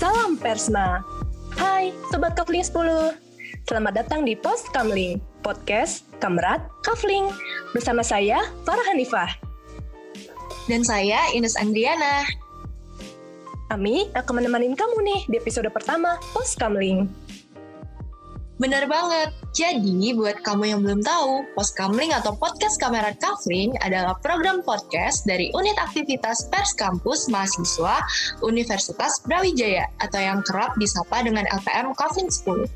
Salam Persma. Hai Sobat Kafling 10. Selamat datang di Post Kamling, podcast Kamrat Kafling. Bersama saya, Farah Hanifah. Dan saya, Ines Andriana. Kami akan menemani kamu nih di episode pertama Post Kamling. Benar banget. Jadi, buat kamu yang belum tahu, Postkamling atau Podcast Kamerat Kafling adalah program podcast dari Unit Aktivitas Pers Kampus Mahasiswa Universitas Brawijaya atau yang kerap disapa dengan LPM Kafling 10.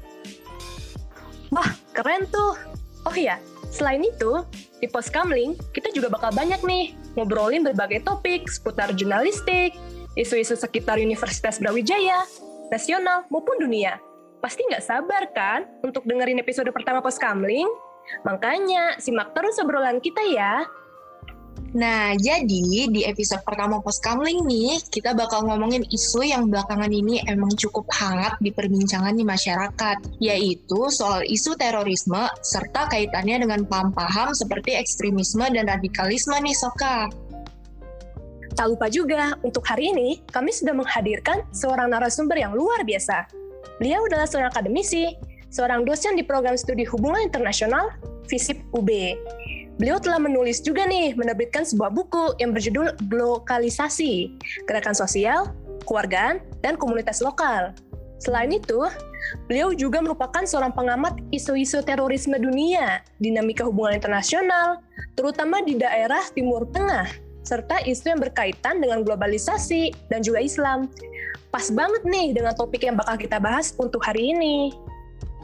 Wah, keren tuh. Oh iya, selain itu, di Postkamling kita juga bakal banyak nih ngobrolin berbagai topik seputar jurnalistik, isu-isu sekitar Universitas Brawijaya, nasional maupun dunia. Pasti nggak sabar kan untuk dengerin episode pertama Pos Kamling? Makanya simak terus obrolan kita ya. Nah, jadi di episode pertama Postkamling nih, kita bakal ngomongin isu yang belakangan ini emang cukup hangat diperbincangan di masyarakat, yaitu soal isu terorisme serta kaitannya dengan paham-paham seperti ekstremisme dan radikalisme nih, Soka. Tak lupa juga, untuk hari ini kami sudah menghadirkan seorang narasumber yang luar biasa. Beliau adalah seorang akademisi, seorang dosen di program studi hubungan internasional FISIP UB. Beliau telah menulis juga nih, menerbitkan sebuah buku yang berjudul Glokalisasi, Gerakan Sosial, Kewargaan, dan Komunitas Lokal. Selain itu, beliau juga merupakan seorang pengamat isu-isu terorisme dunia, dinamika hubungan internasional, terutama di daerah Timur Tengah, serta isu yang berkaitan dengan globalisasi dan juga Islam pas banget nih dengan topik yang bakal kita bahas untuk hari ini.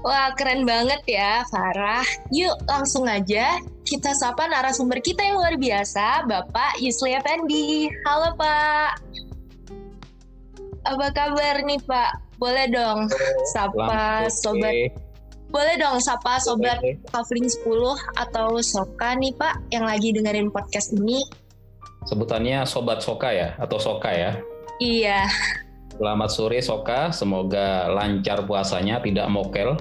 Wah, keren banget ya, Farah. Yuk, langsung aja kita sapa narasumber kita yang luar biasa, Bapak Yusli Effendi. Halo, Pak. Apa kabar nih, Pak? Boleh dong sapa sobat. Boleh dong sapa sobat Kavling 10 atau Soka nih, Pak, yang lagi dengerin podcast ini. Sebutannya Sobat Soka ya, atau Soka ya? Iya. Selamat sore Soka, semoga lancar puasanya, tidak mokel.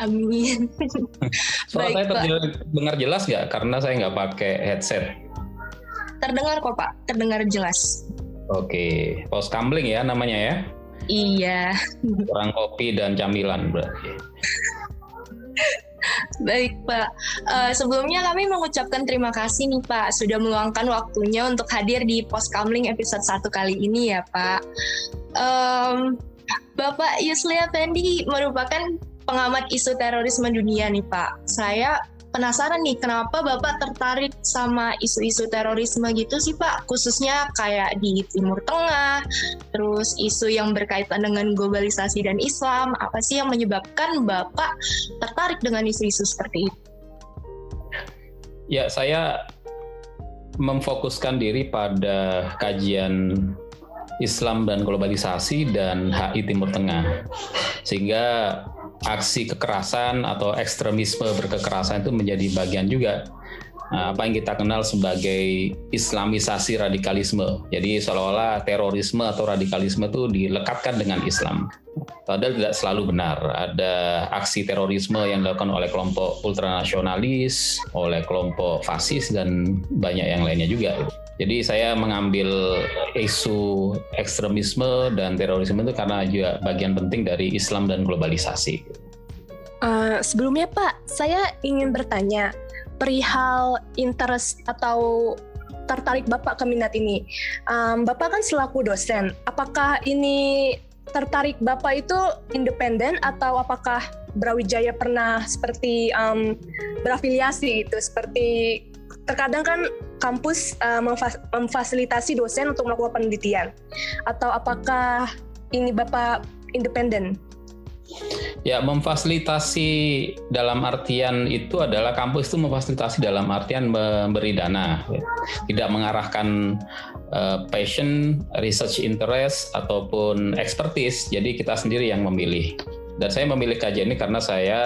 Amin. Suara Baik, saya terdengar jelas nggak? Karena saya nggak pakai headset. Terdengar kok Pak, terdengar jelas. Oke, pos kambling ya namanya ya? Iya. Kurang kopi dan camilan berarti. Baik Pak, uh, sebelumnya kami mengucapkan terima kasih nih Pak sudah meluangkan waktunya untuk hadir di Pos Kamling episode 1 kali ini ya Pak. Um, Bapak Yusli Effendi merupakan pengamat isu terorisme dunia nih Pak. Saya penasaran nih kenapa Bapak tertarik sama isu-isu terorisme gitu sih Pak, khususnya kayak di Timur Tengah, terus isu yang berkaitan dengan globalisasi dan Islam, apa sih yang menyebabkan Bapak tertarik dengan isu-isu seperti itu? Ya, saya memfokuskan diri pada kajian Islam dan globalisasi dan HI Timur Tengah. Sehingga aksi kekerasan atau ekstremisme berkekerasan itu menjadi bagian juga nah, apa yang kita kenal sebagai Islamisasi radikalisme. Jadi seolah-olah terorisme atau radikalisme itu dilekatkan dengan Islam. Padahal tidak selalu benar. Ada aksi terorisme yang dilakukan oleh kelompok ultranasionalis, oleh kelompok fasis dan banyak yang lainnya juga. Jadi saya mengambil isu ekstremisme dan terorisme itu karena juga bagian penting dari Islam dan globalisasi. Uh, sebelumnya Pak, saya ingin bertanya perihal interest atau tertarik Bapak ke minat ini. Um, Bapak kan selaku dosen, apakah ini tertarik Bapak itu independen atau apakah Brawijaya pernah seperti um, berafiliasi gitu, seperti terkadang kan kampus uh, memfasilitasi dosen untuk melakukan penelitian atau apakah ini Bapak independen? Ya, memfasilitasi dalam artian itu adalah kampus itu memfasilitasi dalam artian memberi dana, tidak mengarahkan uh, passion, research interest ataupun expertise. Jadi kita sendiri yang memilih. Dan saya memilih kajian ini karena saya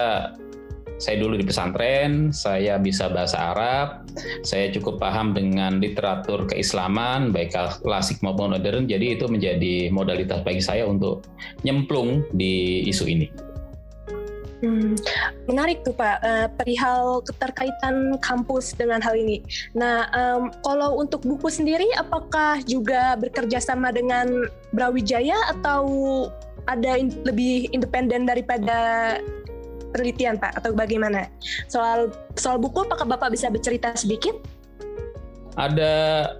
saya dulu di pesantren, saya bisa bahasa Arab, saya cukup paham dengan literatur keislaman, baik klasik maupun modern, jadi itu menjadi modalitas bagi saya untuk nyemplung di isu ini. Hmm, menarik tuh Pak, uh, perihal keterkaitan kampus dengan hal ini. Nah, um, kalau untuk buku sendiri, apakah juga bekerja sama dengan Brawijaya atau ada in lebih independen daripada penelitian Pak, atau bagaimana? Soal soal buku, apakah Bapak bisa bercerita sedikit? Ada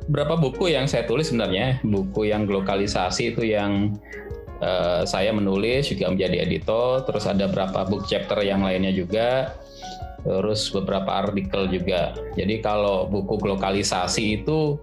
berapa buku yang saya tulis sebenarnya, buku yang lokalisasi itu yang uh, saya menulis juga menjadi editor, terus ada beberapa book chapter yang lainnya juga, terus beberapa artikel juga. Jadi kalau buku lokalisasi itu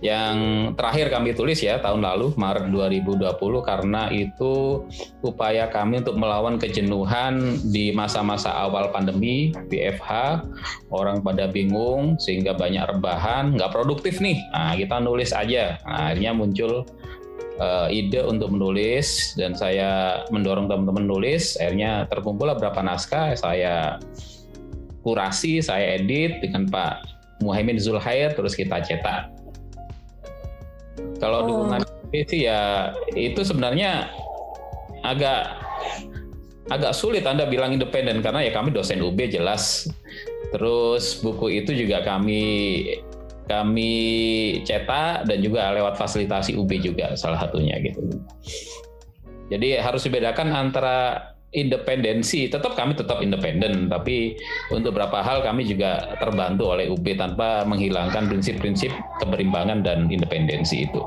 yang terakhir kami tulis ya tahun lalu Maret 2020 karena itu upaya kami untuk melawan kejenuhan di masa-masa awal pandemi BFH orang pada bingung sehingga banyak rebahan nggak produktif nih. Nah kita nulis aja. Nah, akhirnya muncul uh, ide untuk menulis dan saya mendorong teman-teman nulis. Akhirnya terkumpul beberapa naskah saya kurasi saya edit dengan Pak Muhammad Zulhair terus kita cetak kalau oh. dukungan sih ya itu sebenarnya agak agak sulit Anda bilang independen karena ya kami dosen UB jelas terus buku itu juga kami kami cetak dan juga lewat fasilitasi UB juga salah satunya gitu. Jadi harus dibedakan antara independensi, tetap kami tetap independen, tapi untuk beberapa hal kami juga terbantu oleh UB tanpa menghilangkan prinsip-prinsip keberimbangan dan independensi itu.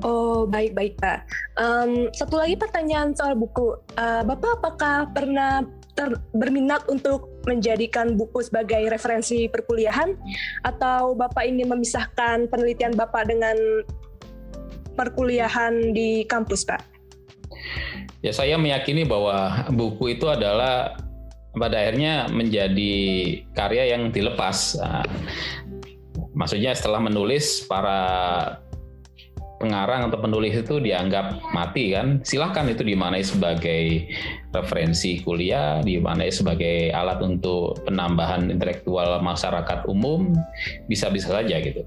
Oh baik baik pak. Um, satu lagi pertanyaan soal buku. Uh, Bapak apakah pernah ter berminat untuk menjadikan buku sebagai referensi perkuliahan atau Bapak ingin memisahkan penelitian Bapak dengan perkuliahan di kampus, Pak? Ya, saya meyakini bahwa buku itu adalah pada akhirnya menjadi karya yang dilepas. Nah, maksudnya setelah menulis para pengarang atau penulis itu dianggap mati kan? Silahkan itu dimanai sebagai referensi kuliah dimanai sebagai alat untuk penambahan intelektual masyarakat umum bisa-bisa saja gitu.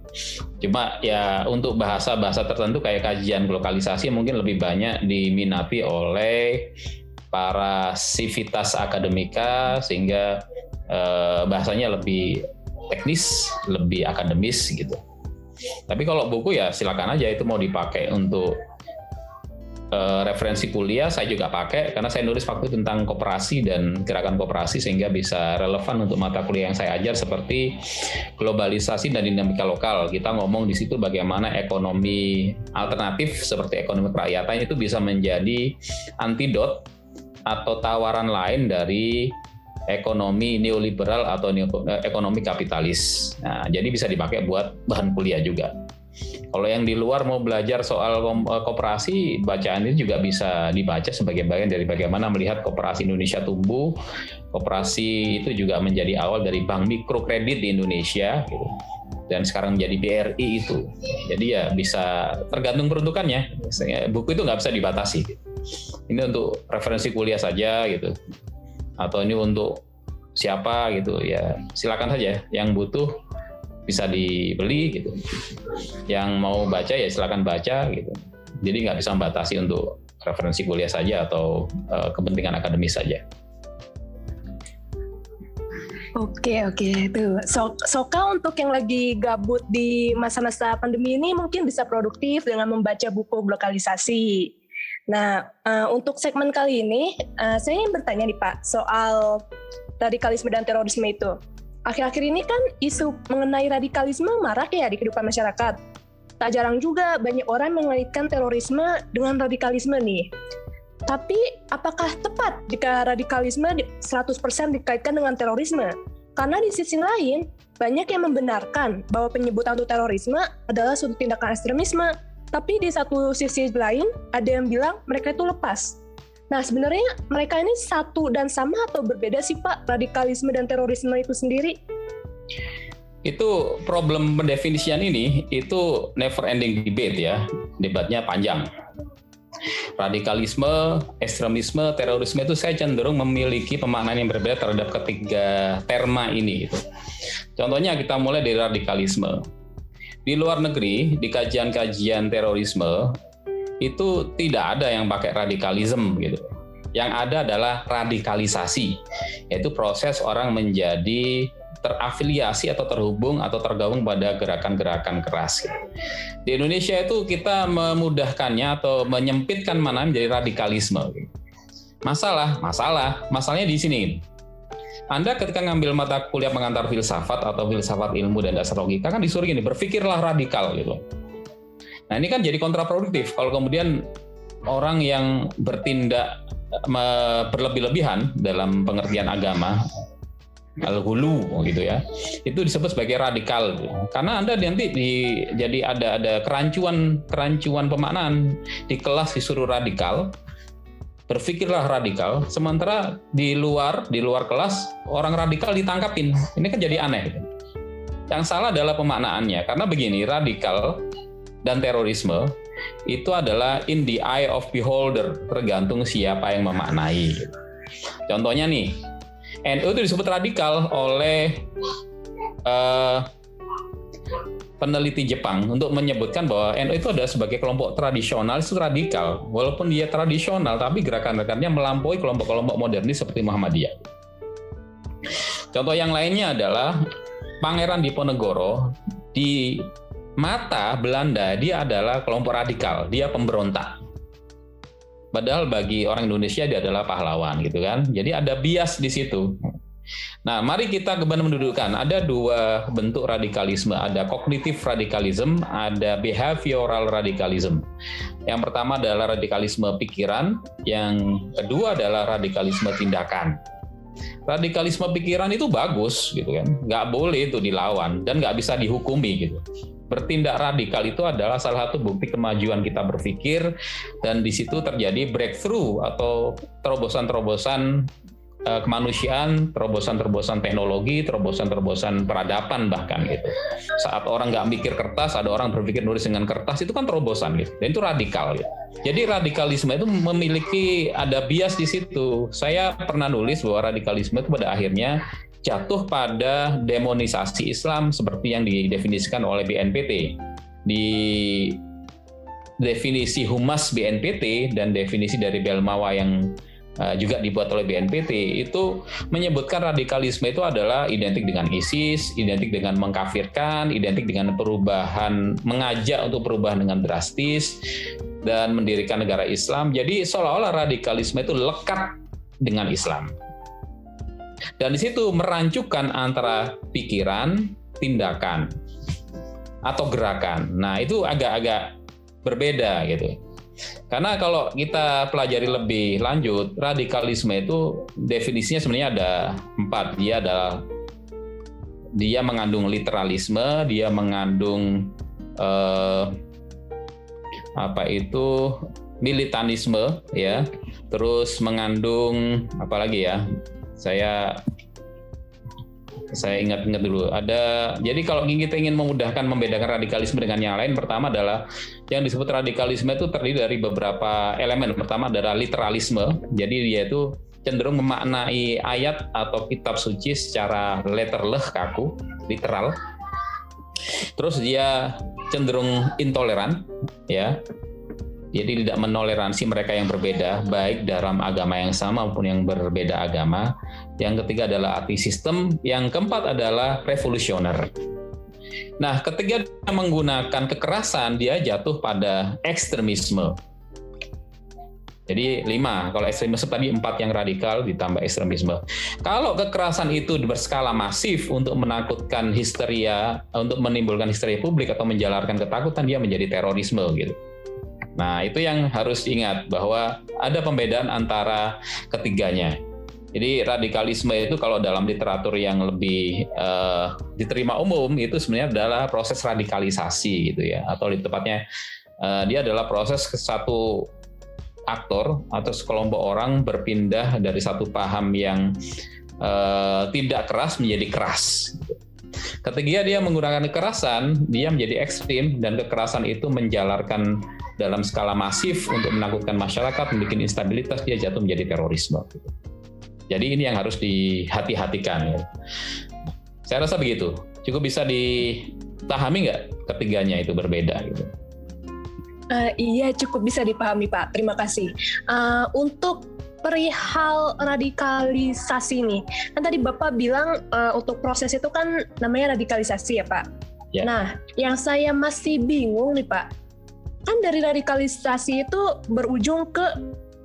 Cuma ya untuk bahasa-bahasa tertentu kayak kajian lokalisasi mungkin lebih banyak diminati oleh para sivitas akademika sehingga eh, bahasanya lebih teknis lebih akademis gitu tapi kalau buku ya silakan aja itu mau dipakai untuk uh, referensi kuliah saya juga pakai karena saya nulis waktu tentang koperasi dan gerakan koperasi sehingga bisa relevan untuk mata kuliah yang saya ajar seperti globalisasi dan dinamika lokal. Kita ngomong di situ bagaimana ekonomi alternatif seperti ekonomi kerakyatan itu bisa menjadi antidot atau tawaran lain dari ekonomi neoliberal atau eh, ekonomi kapitalis. Nah, jadi bisa dipakai buat bahan kuliah juga. Kalau yang di luar mau belajar soal eh, koperasi, bacaan ini juga bisa dibaca sebagai bagian dari bagaimana melihat koperasi Indonesia tumbuh. Koperasi itu juga menjadi awal dari bank mikrokredit di Indonesia, gitu. dan sekarang menjadi BRI itu. Jadi ya bisa tergantung peruntukannya. Buku itu nggak bisa dibatasi. Ini untuk referensi kuliah saja gitu atau ini untuk siapa gitu ya silakan saja. Yang butuh bisa dibeli gitu. Yang mau baca ya silakan baca gitu. Jadi nggak bisa membatasi untuk referensi kuliah saja atau uh, kepentingan akademis saja. Oke oke tuh so, Soka untuk yang lagi gabut di masa-masa pandemi ini mungkin bisa produktif dengan membaca buku lokalisasi Nah, uh, untuk segmen kali ini, uh, saya ingin bertanya nih Pak, soal radikalisme dan terorisme itu. Akhir-akhir ini kan isu mengenai radikalisme marak ya di kehidupan masyarakat. Tak jarang juga banyak orang mengaitkan terorisme dengan radikalisme nih. Tapi apakah tepat jika radikalisme 100% dikaitkan dengan terorisme? Karena di sisi lain, banyak yang membenarkan bahwa penyebutan untuk terorisme adalah suatu tindakan ekstremisme tapi di satu sisi lain ada yang bilang mereka itu lepas. Nah sebenarnya mereka ini satu dan sama atau berbeda sih Pak radikalisme dan terorisme itu sendiri? Itu problem pendefinisian ini itu never ending debate ya, debatnya panjang. Radikalisme, ekstremisme, terorisme itu saya cenderung memiliki pemaknaan yang berbeda terhadap ketiga terma ini. Gitu. Contohnya kita mulai dari radikalisme di luar negeri di kajian-kajian terorisme itu tidak ada yang pakai radikalisme gitu. Yang ada adalah radikalisasi, yaitu proses orang menjadi terafiliasi atau terhubung atau tergabung pada gerakan-gerakan keras. Di Indonesia itu kita memudahkannya atau menyempitkan mana menjadi radikalisme. Masalah, masalah, masalahnya di sini. Anda ketika ngambil mata kuliah pengantar filsafat atau filsafat ilmu dan dasar logika kan disuruh gini, berpikirlah radikal gitu. Nah ini kan jadi kontraproduktif kalau kemudian orang yang bertindak berlebih-lebihan dalam pengertian agama al-hulu gitu ya. Itu disebut sebagai radikal Karena Anda nanti di, jadi ada ada kerancuan kerancuan pemaknaan di kelas disuruh radikal, berpikirlah radikal, sementara di luar di luar kelas orang radikal ditangkapin. Ini kan jadi aneh. Yang salah adalah pemaknaannya karena begini, radikal dan terorisme itu adalah in the eye of beholder, tergantung siapa yang memaknai. Contohnya nih, NU itu disebut radikal oleh uh, peneliti Jepang untuk menyebutkan bahwa NU itu adalah sebagai kelompok tradisional itu radikal. Walaupun dia tradisional, tapi gerakan-gerakannya melampaui kelompok-kelompok modernis seperti Muhammadiyah. Contoh yang lainnya adalah Pangeran Diponegoro di mata Belanda dia adalah kelompok radikal, dia pemberontak. Padahal bagi orang Indonesia dia adalah pahlawan gitu kan. Jadi ada bias di situ. Nah, mari kita kemudian mendudukkan ada dua bentuk radikalisme, ada kognitif radikalisme, ada behavioral radikalisme. Yang pertama adalah radikalisme pikiran, yang kedua adalah radikalisme tindakan. Radikalisme pikiran itu bagus gitu kan, nggak boleh itu dilawan dan nggak bisa dihukumi gitu bertindak radikal itu adalah salah satu bukti kemajuan kita berpikir dan di situ terjadi breakthrough atau terobosan-terobosan eh, kemanusiaan, terobosan-terobosan teknologi, terobosan-terobosan peradaban bahkan gitu. Saat orang nggak mikir kertas, ada orang berpikir nulis dengan kertas itu kan terobosan gitu. Dan itu radikal gitu. Jadi radikalisme itu memiliki ada bias di situ. Saya pernah nulis bahwa radikalisme itu pada akhirnya jatuh pada demonisasi Islam seperti yang didefinisikan oleh BNPT. Di definisi humas BNPT dan definisi dari Belmawa yang juga dibuat oleh BNPT itu menyebutkan radikalisme itu adalah identik dengan ISIS, identik dengan mengkafirkan, identik dengan perubahan, mengajak untuk perubahan dengan drastis dan mendirikan negara Islam. Jadi seolah-olah radikalisme itu lekat dengan Islam. Dan di situ merancukan antara pikiran, tindakan, atau gerakan. Nah, itu agak-agak berbeda gitu. Karena kalau kita pelajari lebih lanjut, radikalisme itu definisinya sebenarnya ada empat. Dia adalah dia mengandung literalisme, dia mengandung eh, apa itu militanisme, ya, terus mengandung apa lagi ya? saya saya ingat-ingat dulu. Ada jadi kalau kita ingin memudahkan membedakan radikalisme dengan yang lain, pertama adalah yang disebut radikalisme itu terdiri dari beberapa elemen. Pertama adalah literalisme. Jadi dia itu cenderung memaknai ayat atau kitab suci secara letterleh kaku, literal. Terus dia cenderung intoleran, ya. Jadi tidak menoleransi mereka yang berbeda, baik dalam agama yang sama maupun yang berbeda agama. Yang ketiga adalah anti sistem. Yang keempat adalah revolusioner. Nah, ketika dia menggunakan kekerasan, dia jatuh pada ekstremisme. Jadi lima, kalau ekstremisme tadi empat yang radikal ditambah ekstremisme. Kalau kekerasan itu berskala masif untuk menakutkan histeria, untuk menimbulkan histeria publik atau menjalarkan ketakutan, dia menjadi terorisme gitu. Nah, itu yang harus diingat bahwa ada pembedaan antara ketiganya. Jadi radikalisme itu kalau dalam literatur yang lebih uh, diterima umum itu sebenarnya adalah proses radikalisasi gitu ya, atau lebih tepatnya uh, dia adalah proses satu aktor atau sekelompok orang berpindah dari satu paham yang uh, tidak keras menjadi keras. Ketika dia menggunakan kekerasan, dia menjadi ekstrim dan kekerasan itu menjalarkan dalam skala masif untuk menakutkan masyarakat, membuat instabilitas, dia jatuh menjadi terorisme. Jadi ini yang harus dihati-hatikan. Ya. Saya rasa begitu. Cukup bisa dipahami nggak ketiganya itu berbeda. Uh, iya cukup bisa dipahami Pak. Terima kasih. Uh, untuk perihal radikalisasi nih. Kan tadi Bapak bilang uh, untuk proses itu kan namanya radikalisasi ya Pak. Ya. Nah, yang saya masih bingung nih Pak, kan dari radikalisasi itu berujung ke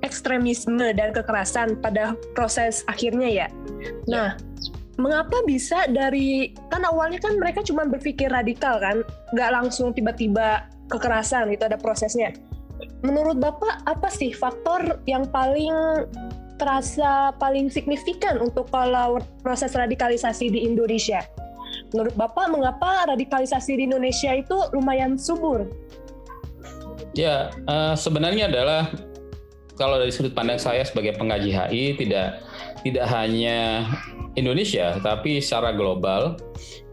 ekstremisme dan kekerasan pada proses akhirnya ya. ya. Nah, mengapa bisa dari kan awalnya kan mereka cuma berpikir radikal kan, nggak langsung tiba-tiba kekerasan itu ada prosesnya. Menurut Bapak apa sih faktor yang paling terasa paling signifikan untuk kalau proses radikalisasi di Indonesia? Menurut Bapak mengapa radikalisasi di Indonesia itu lumayan subur? Ya, uh, sebenarnya adalah kalau dari sudut pandang saya sebagai pengkaji HI tidak tidak hanya Indonesia tapi secara global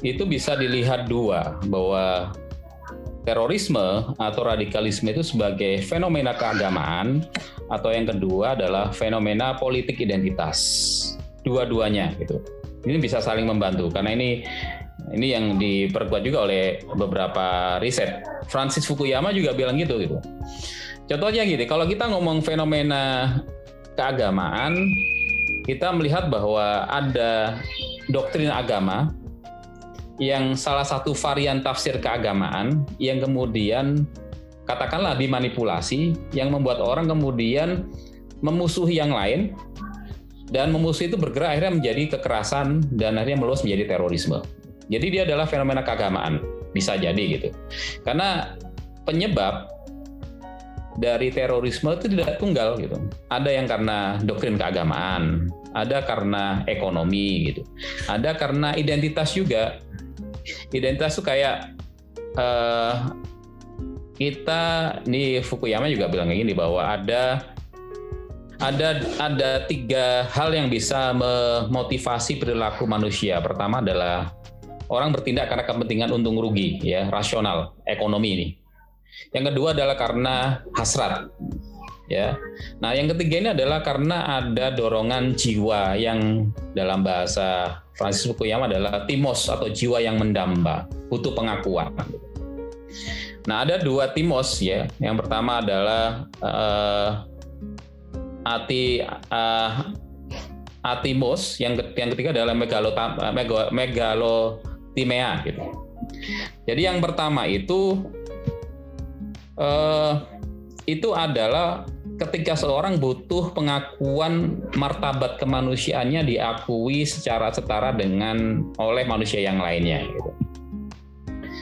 itu bisa dilihat dua bahwa terorisme atau radikalisme itu sebagai fenomena keagamaan atau yang kedua adalah fenomena politik identitas. Dua-duanya gitu. Ini bisa saling membantu karena ini ini yang diperkuat juga oleh beberapa riset. Francis Fukuyama juga bilang gitu gitu. Contohnya gini, kalau kita ngomong fenomena keagamaan, kita melihat bahwa ada doktrin agama yang salah satu varian tafsir keagamaan yang kemudian katakanlah dimanipulasi yang membuat orang kemudian memusuhi yang lain dan memusuhi itu bergerak akhirnya menjadi kekerasan dan akhirnya meluas menjadi terorisme. Jadi dia adalah fenomena keagamaan bisa jadi gitu. Karena penyebab dari terorisme itu tidak tunggal gitu. Ada yang karena doktrin keagamaan, ada karena ekonomi gitu, ada karena identitas juga. Identitas itu kayak uh, kita di Fukuyama juga bilang gini bahwa ada ada ada tiga hal yang bisa memotivasi perilaku manusia. Pertama adalah orang bertindak karena kepentingan untung rugi, ya rasional, ekonomi ini. Yang kedua adalah karena hasrat. Ya. Nah, yang ketiga ini adalah karena ada dorongan jiwa yang dalam bahasa Francis Fukuyama adalah timos atau jiwa yang mendamba, butuh pengakuan. Nah, ada dua timos ya. Yang pertama adalah uh, ati uh, atimos, yang yang ketiga adalah megalota, megalotimea gitu. Jadi yang pertama itu uh, itu adalah ketika seorang butuh pengakuan martabat kemanusiaannya diakui secara setara dengan oleh manusia yang lainnya. Gitu.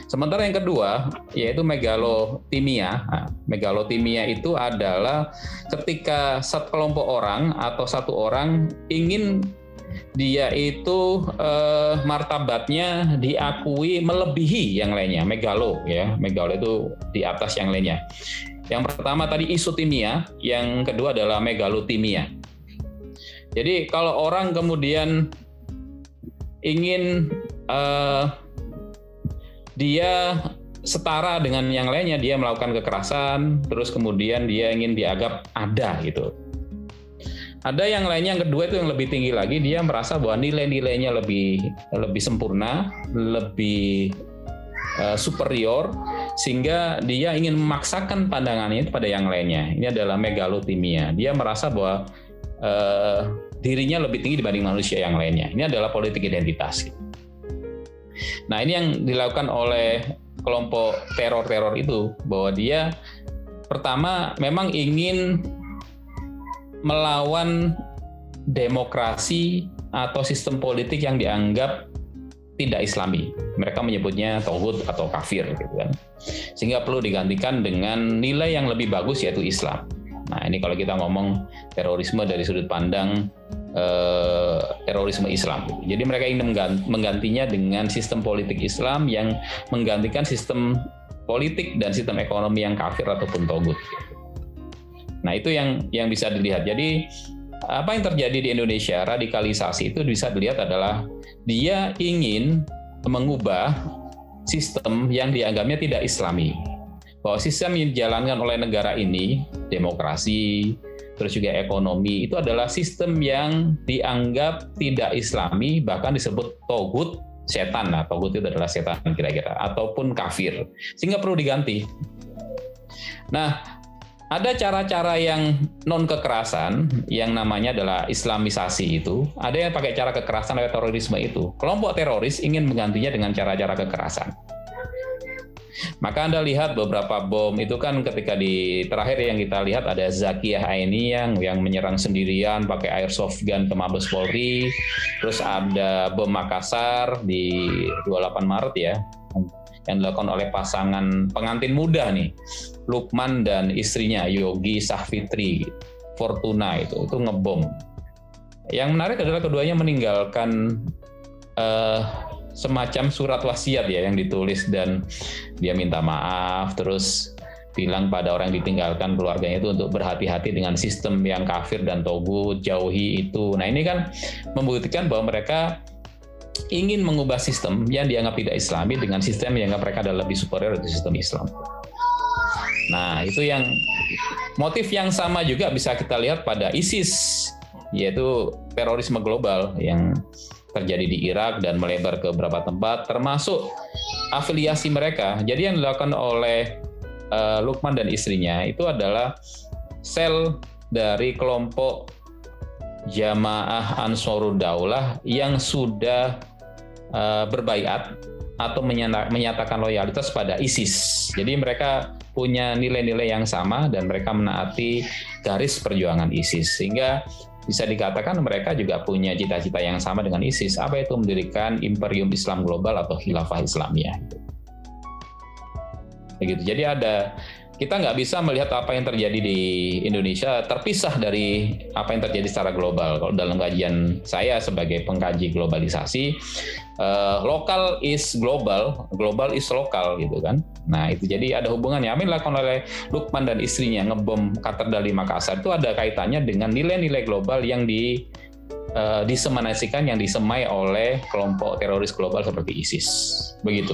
Sementara yang kedua yaitu megalotimia. Nah, megalotimia itu adalah ketika satu kelompok orang atau satu orang ingin dia itu eh, martabatnya diakui melebihi yang lainnya, megalo ya. Megalo itu di atas yang lainnya. Yang pertama tadi isotimia, yang kedua adalah megalotimia. Jadi kalau orang kemudian ingin eh, dia setara dengan yang lainnya, dia melakukan kekerasan, terus kemudian dia ingin dianggap ada gitu ada yang lainnya yang kedua itu yang lebih tinggi lagi, dia merasa bahwa nilai-nilainya lebih lebih sempurna, lebih uh, superior sehingga dia ingin memaksakan pandangannya itu pada yang lainnya. Ini adalah megalotimia. Dia merasa bahwa uh, dirinya lebih tinggi dibanding manusia yang lainnya. Ini adalah politik identitas. Nah, ini yang dilakukan oleh kelompok teror-teror itu bahwa dia pertama memang ingin melawan demokrasi atau sistem politik yang dianggap tidak islami. Mereka menyebutnya tauhid atau kafir gitu kan. Sehingga perlu digantikan dengan nilai yang lebih bagus yaitu Islam. Nah, ini kalau kita ngomong terorisme dari sudut pandang eh, terorisme Islam. Jadi mereka ingin menggantinya dengan sistem politik Islam yang menggantikan sistem politik dan sistem ekonomi yang kafir ataupun togut. Nah, itu yang yang bisa dilihat. Jadi apa yang terjadi di Indonesia, radikalisasi itu bisa dilihat adalah dia ingin mengubah sistem yang dianggapnya tidak islami. Bahwa sistem yang dijalankan oleh negara ini, demokrasi, terus juga ekonomi, itu adalah sistem yang dianggap tidak islami, bahkan disebut togut, setan. Nah, togut itu adalah setan kira-kira, ataupun kafir. Sehingga perlu diganti. Nah, ada cara-cara yang non kekerasan yang namanya adalah Islamisasi itu. Ada yang pakai cara kekerasan atau terorisme itu. Kelompok teroris ingin menggantinya dengan cara-cara kekerasan. Maka Anda lihat beberapa bom itu kan ketika di terakhir yang kita lihat ada Zakiyah Aini yang yang menyerang sendirian pakai airsoft gun ke Mabes Polri. Terus ada bom Makassar di 28 Maret ya yang dilakukan oleh pasangan pengantin muda nih, Lukman dan istrinya Yogi Sahfitri, Fortuna itu itu ngebom. Yang menarik adalah keduanya meninggalkan uh, semacam surat wasiat ya yang ditulis dan dia minta maaf terus bilang pada orang yang ditinggalkan keluarganya itu untuk berhati-hati dengan sistem yang kafir dan togut, jauhi itu. Nah ini kan membuktikan bahwa mereka ingin mengubah sistem yang dianggap tidak islami dengan sistem yang dianggap mereka adalah lebih superior dari sistem Islam. Nah, itu yang motif yang sama juga bisa kita lihat pada ISIS, yaitu terorisme global yang terjadi di Irak dan melebar ke beberapa tempat, termasuk afiliasi mereka. Jadi yang dilakukan oleh uh, Lukman dan istrinya itu adalah sel dari kelompok jamaah Ansarud Daulah yang sudah uh, berbaiat atau menyatakan loyalitas pada ISIS. Jadi mereka punya nilai-nilai yang sama dan mereka menaati garis perjuangan ISIS. Sehingga bisa dikatakan mereka juga punya cita-cita yang sama dengan ISIS. Apa itu mendirikan Imperium Islam Global atau Khilafah Islamiyah. Begitu. Jadi ada kita nggak bisa melihat apa yang terjadi di Indonesia terpisah dari apa yang terjadi secara global. Kalau dalam kajian saya sebagai pengkaji globalisasi, uh, lokal is global, global is lokal gitu kan. Nah itu jadi ada hubungannya. Amin dilakukan oleh Lukman dan istrinya ngebom katedral di Makassar itu ada kaitannya dengan nilai-nilai global yang di disemanasikan yang disemai oleh kelompok teroris global seperti ISIS. Begitu.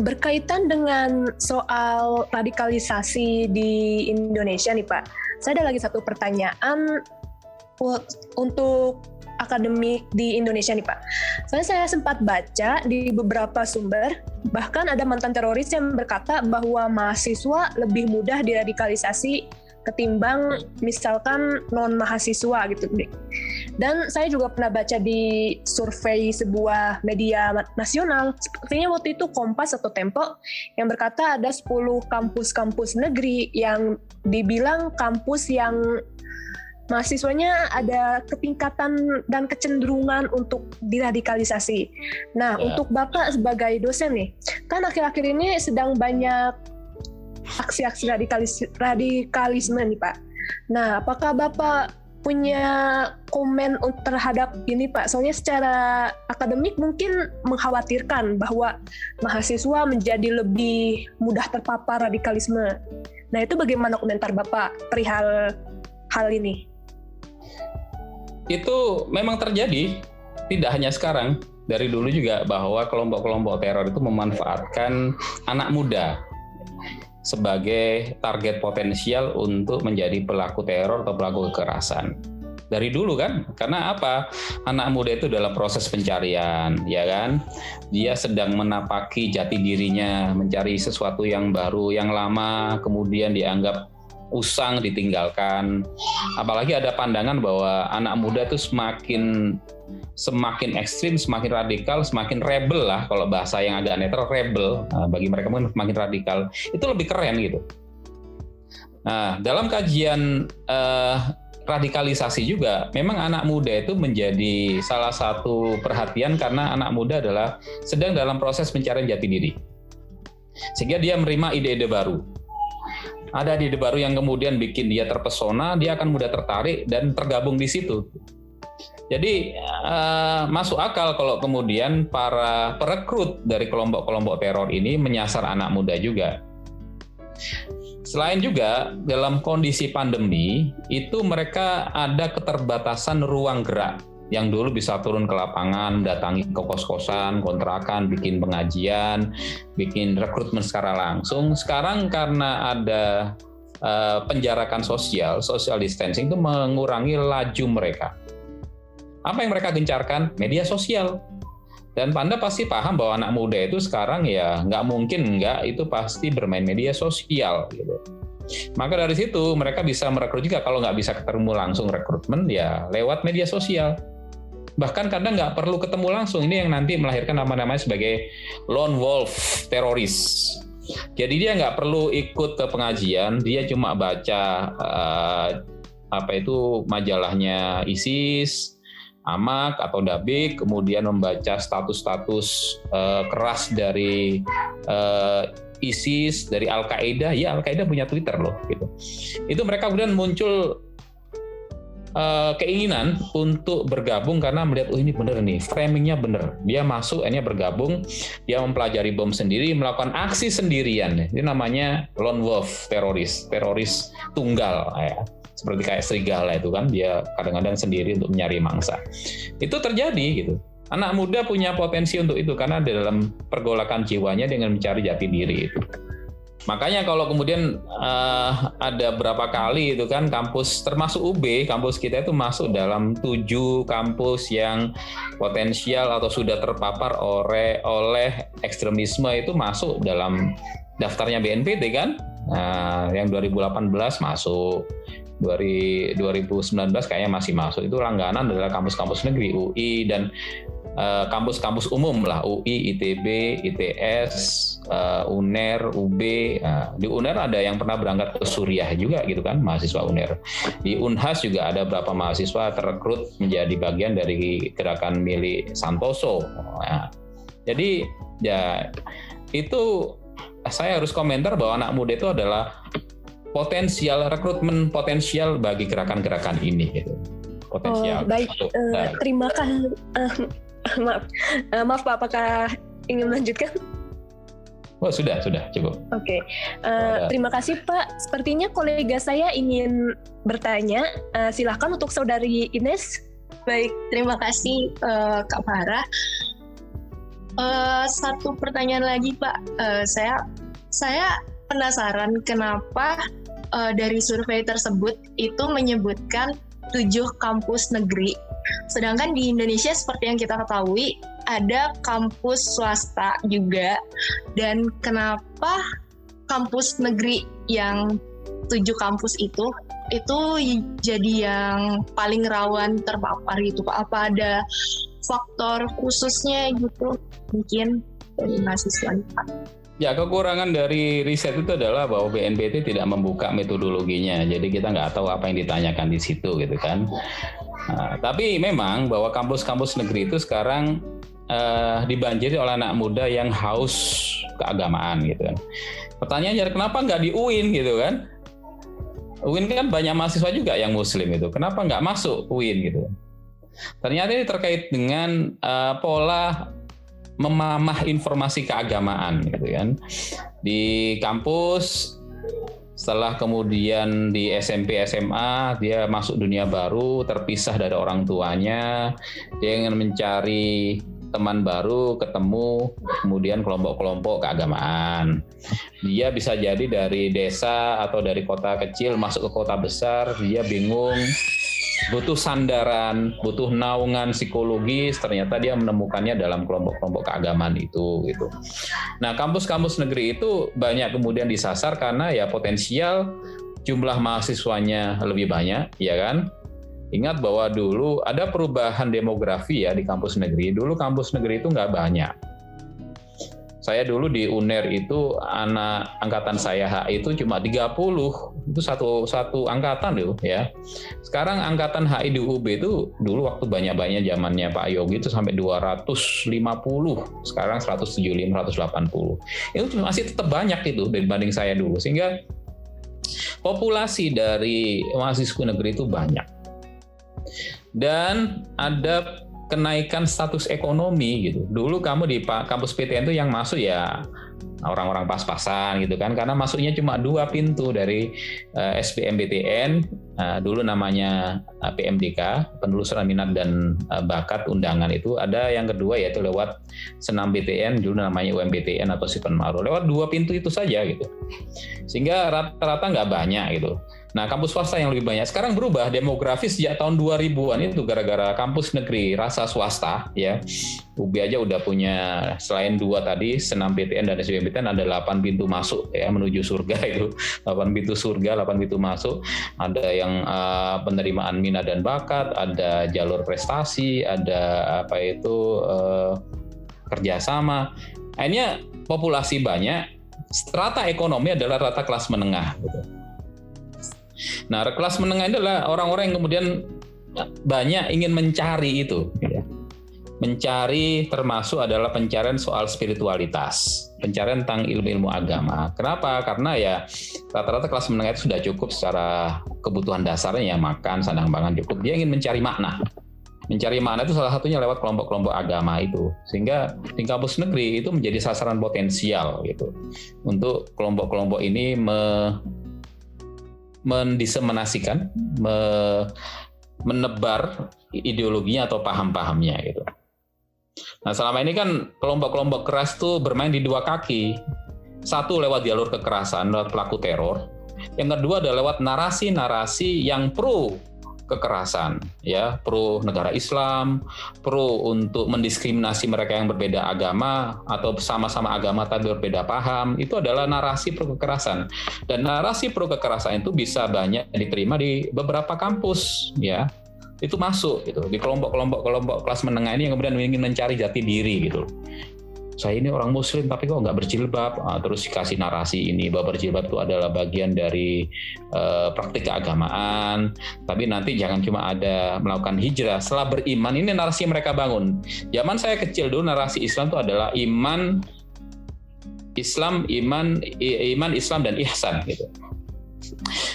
Berkaitan dengan soal radikalisasi di Indonesia nih Pak, saya ada lagi satu pertanyaan untuk akademik di Indonesia nih Pak. Soalnya saya sempat baca di beberapa sumber, bahkan ada mantan teroris yang berkata bahwa mahasiswa lebih mudah diradikalisasi ketimbang misalkan non mahasiswa gitu. Dan saya juga pernah baca di survei sebuah media nasional, sepertinya waktu itu Kompas atau Tempo, yang berkata ada 10 kampus-kampus negeri yang dibilang kampus yang mahasiswanya ada ketingkatan dan kecenderungan untuk diradikalisasi. Nah, ya. untuk Bapak sebagai dosen nih, kan akhir-akhir ini sedang banyak aksi-aksi radikalis radikalisme nih Pak. Nah, apakah Bapak punya komen terhadap ini Pak. Soalnya secara akademik mungkin mengkhawatirkan bahwa mahasiswa menjadi lebih mudah terpapar radikalisme. Nah itu bagaimana komentar Bapak perihal hal ini? Itu memang terjadi, tidak hanya sekarang. Dari dulu juga bahwa kelompok-kelompok teror itu memanfaatkan anak muda sebagai target potensial untuk menjadi pelaku teror atau pelaku kekerasan. Dari dulu kan, karena apa? Anak muda itu dalam proses pencarian, ya kan? Dia sedang menapaki jati dirinya, mencari sesuatu yang baru, yang lama, kemudian dianggap usang, ditinggalkan. Apalagi ada pandangan bahwa anak muda itu semakin semakin ekstrim, semakin radikal, semakin rebel lah kalau bahasa yang agak netral rebel. Nah, bagi mereka mungkin semakin radikal. Itu lebih keren gitu. Nah dalam kajian uh, radikalisasi juga memang anak muda itu menjadi salah satu perhatian karena anak muda adalah sedang dalam proses pencarian jati diri. Sehingga dia menerima ide-ide baru. Ada ide baru yang kemudian bikin dia terpesona dia akan mudah tertarik dan tergabung di situ jadi uh, masuk akal kalau kemudian para perekrut dari kelompok-kelompok teror ini menyasar anak muda juga. Selain juga dalam kondisi pandemi itu mereka ada keterbatasan ruang gerak yang dulu bisa turun ke lapangan, datangi ke kos-kosan, kontrakan, bikin pengajian, bikin rekrutmen secara langsung. Sekarang karena ada uh, penjarakan sosial, social distancing itu mengurangi laju mereka. Apa yang mereka gencarkan? Media sosial. Dan Anda pasti paham bahwa anak muda itu sekarang ya nggak mungkin nggak itu pasti bermain media sosial gitu. Maka dari situ mereka bisa merekrut juga kalau nggak bisa ketemu langsung rekrutmen ya lewat media sosial. Bahkan kadang nggak perlu ketemu langsung. Ini yang nanti melahirkan nama-namanya sebagai lone wolf teroris. Jadi dia nggak perlu ikut ke pengajian, dia cuma baca uh, apa itu majalahnya ISIS, Amak atau Dabik, kemudian membaca status-status uh, keras dari uh, ISIS, dari Al Qaeda. Ya Al Qaeda punya Twitter loh, gitu. Itu mereka kemudian muncul uh, keinginan untuk bergabung karena melihat oh ini bener nih framingnya bener dia masuk ini bergabung dia mempelajari bom sendiri melakukan aksi sendirian ini namanya lone wolf teroris teroris tunggal ya seperti kayak serigala itu kan dia kadang-kadang sendiri untuk mencari mangsa. Itu terjadi gitu. Anak muda punya potensi untuk itu karena di dalam pergolakan jiwanya dengan mencari jati diri itu. Makanya kalau kemudian uh, ada berapa kali itu kan kampus termasuk UB kampus kita itu masuk dalam tujuh kampus yang potensial atau sudah terpapar oleh oleh ekstremisme itu masuk dalam daftarnya BNPT kan. Nah, yang 2018 masuk, 2019 kayaknya masih masuk. Itu langganan adalah kampus-kampus negeri UI dan eh, kampus-kampus uh, umum lah UI, ITB, ITS, uh, eh, UNER, UB. Nah, di UNER ada yang pernah berangkat ke Suriah juga gitu kan mahasiswa UNER. Di Unhas juga ada beberapa mahasiswa terekrut menjadi bagian dari gerakan milik Santoso. Nah, jadi ya itu saya harus komentar bahwa anak muda itu adalah potensial rekrutmen potensial bagi gerakan-gerakan ini gitu. Potensial. Oh, baik, uh, terima kasih. Uh, maaf, uh, maaf Pak, apakah ingin melanjutkan? Oh sudah sudah cukup. Oke, okay. uh, terima kasih Pak. Sepertinya kolega saya ingin bertanya. Uh, silahkan untuk saudari Ines. Baik, terima kasih uh, Kak Farah. Uh, satu pertanyaan lagi Pak. Uh, saya saya penasaran kenapa uh, dari survei tersebut itu menyebutkan tujuh kampus negeri. Sedangkan di Indonesia seperti yang kita ketahui ada kampus swasta juga. Dan kenapa kampus negeri yang tujuh kampus itu itu jadi yang paling rawan terpapar gitu Pak? Apa ada faktor khususnya gitu mungkin dari mahasiswa Pak? Ya, kekurangan dari riset itu adalah bahwa BNPT tidak membuka metodologinya, jadi kita nggak tahu apa yang ditanyakan di situ gitu kan. Nah, tapi memang bahwa kampus-kampus negeri itu sekarang uh, dibanjiri oleh anak muda yang haus keagamaan gitu kan. Pertanyaannya kenapa nggak di UIN gitu kan? UIN kan banyak mahasiswa juga yang muslim itu, kenapa nggak masuk UIN gitu? Ternyata ini terkait dengan uh, pola memamah informasi keagamaan gitu kan. Di kampus setelah kemudian di SMP SMA dia masuk dunia baru terpisah dari orang tuanya. Dia ingin mencari teman baru ketemu kemudian kelompok-kelompok keagamaan. Dia bisa jadi dari desa atau dari kota kecil masuk ke kota besar dia bingung butuh sandaran, butuh naungan psikologis, ternyata dia menemukannya dalam kelompok-kelompok keagamaan itu gitu. Nah, kampus-kampus negeri itu banyak kemudian disasar karena ya potensial jumlah mahasiswanya lebih banyak, ya kan? Ingat bahwa dulu ada perubahan demografi ya di kampus negeri. Dulu kampus negeri itu nggak banyak saya dulu di UNER itu anak angkatan saya HI itu cuma 30 itu satu satu angkatan loh ya. Sekarang angkatan HI di UB itu dulu waktu banyak-banyak zamannya Pak Yogi itu sampai 250 sekarang 175 180 itu masih tetap banyak itu dibanding saya dulu. Sehingga populasi dari mahasiswa negeri itu banyak. Dan ada kenaikan status ekonomi gitu. Dulu kamu di kampus PTN itu yang masuk ya orang-orang pas-pasan gitu kan. Karena masuknya cuma dua pintu dari uh, uh, dulu namanya eh, PMDK penelusuran minat dan uh, bakat undangan itu. Ada yang kedua yaitu lewat senam BTN dulu namanya UMBTN atau Sipen Maru. Lewat dua pintu itu saja gitu. Sehingga rata-rata nggak banyak gitu Nah, kampus swasta yang lebih banyak. Sekarang berubah demografis sejak tahun 2000-an itu gara-gara kampus negeri rasa swasta ya. UB aja udah punya selain dua tadi senam PTN dan SBMPTN ada 8 pintu masuk ya menuju surga itu. 8 pintu surga, 8 pintu masuk. Ada yang uh, penerimaan minat dan bakat, ada jalur prestasi, ada apa itu uh, kerjasama. Akhirnya populasi banyak, strata ekonomi adalah rata kelas menengah gitu Nah, kelas menengah adalah orang-orang yang kemudian banyak ingin mencari itu. Ya. Mencari termasuk adalah pencarian soal spiritualitas, pencarian tentang ilmu-ilmu agama. Kenapa? Karena ya rata-rata kelas menengah itu sudah cukup secara kebutuhan dasarnya ya makan, sandang pangan cukup. Dia ingin mencari makna. Mencari makna itu salah satunya lewat kelompok-kelompok agama itu. Sehingga di kampus negeri itu menjadi sasaran potensial gitu. Untuk kelompok-kelompok ini me mendiseminasikan, me, menebar ideologinya atau paham-pahamnya gitu. Nah selama ini kan kelompok-kelompok keras tuh bermain di dua kaki. Satu lewat jalur kekerasan, lewat pelaku teror. Yang kedua adalah lewat narasi-narasi yang pro kekerasan ya. Pro negara Islam pro untuk mendiskriminasi mereka yang berbeda agama atau sama-sama agama tapi berbeda paham itu adalah narasi pro kekerasan. Dan narasi pro kekerasan itu bisa banyak diterima di beberapa kampus ya. Itu masuk gitu. Di kelompok-kelompok kelompok kelas menengah ini yang kemudian ingin mencari jati diri gitu saya ini orang muslim tapi kok nggak berjilbab? Ah, terus dikasih narasi ini bahwa berjilbab itu adalah bagian dari uh, praktik keagamaan. Tapi nanti jangan cuma ada melakukan hijrah. Setelah beriman ini narasi mereka bangun. Zaman saya kecil dulu narasi Islam itu adalah iman Islam iman iman Islam dan ihsan gitu.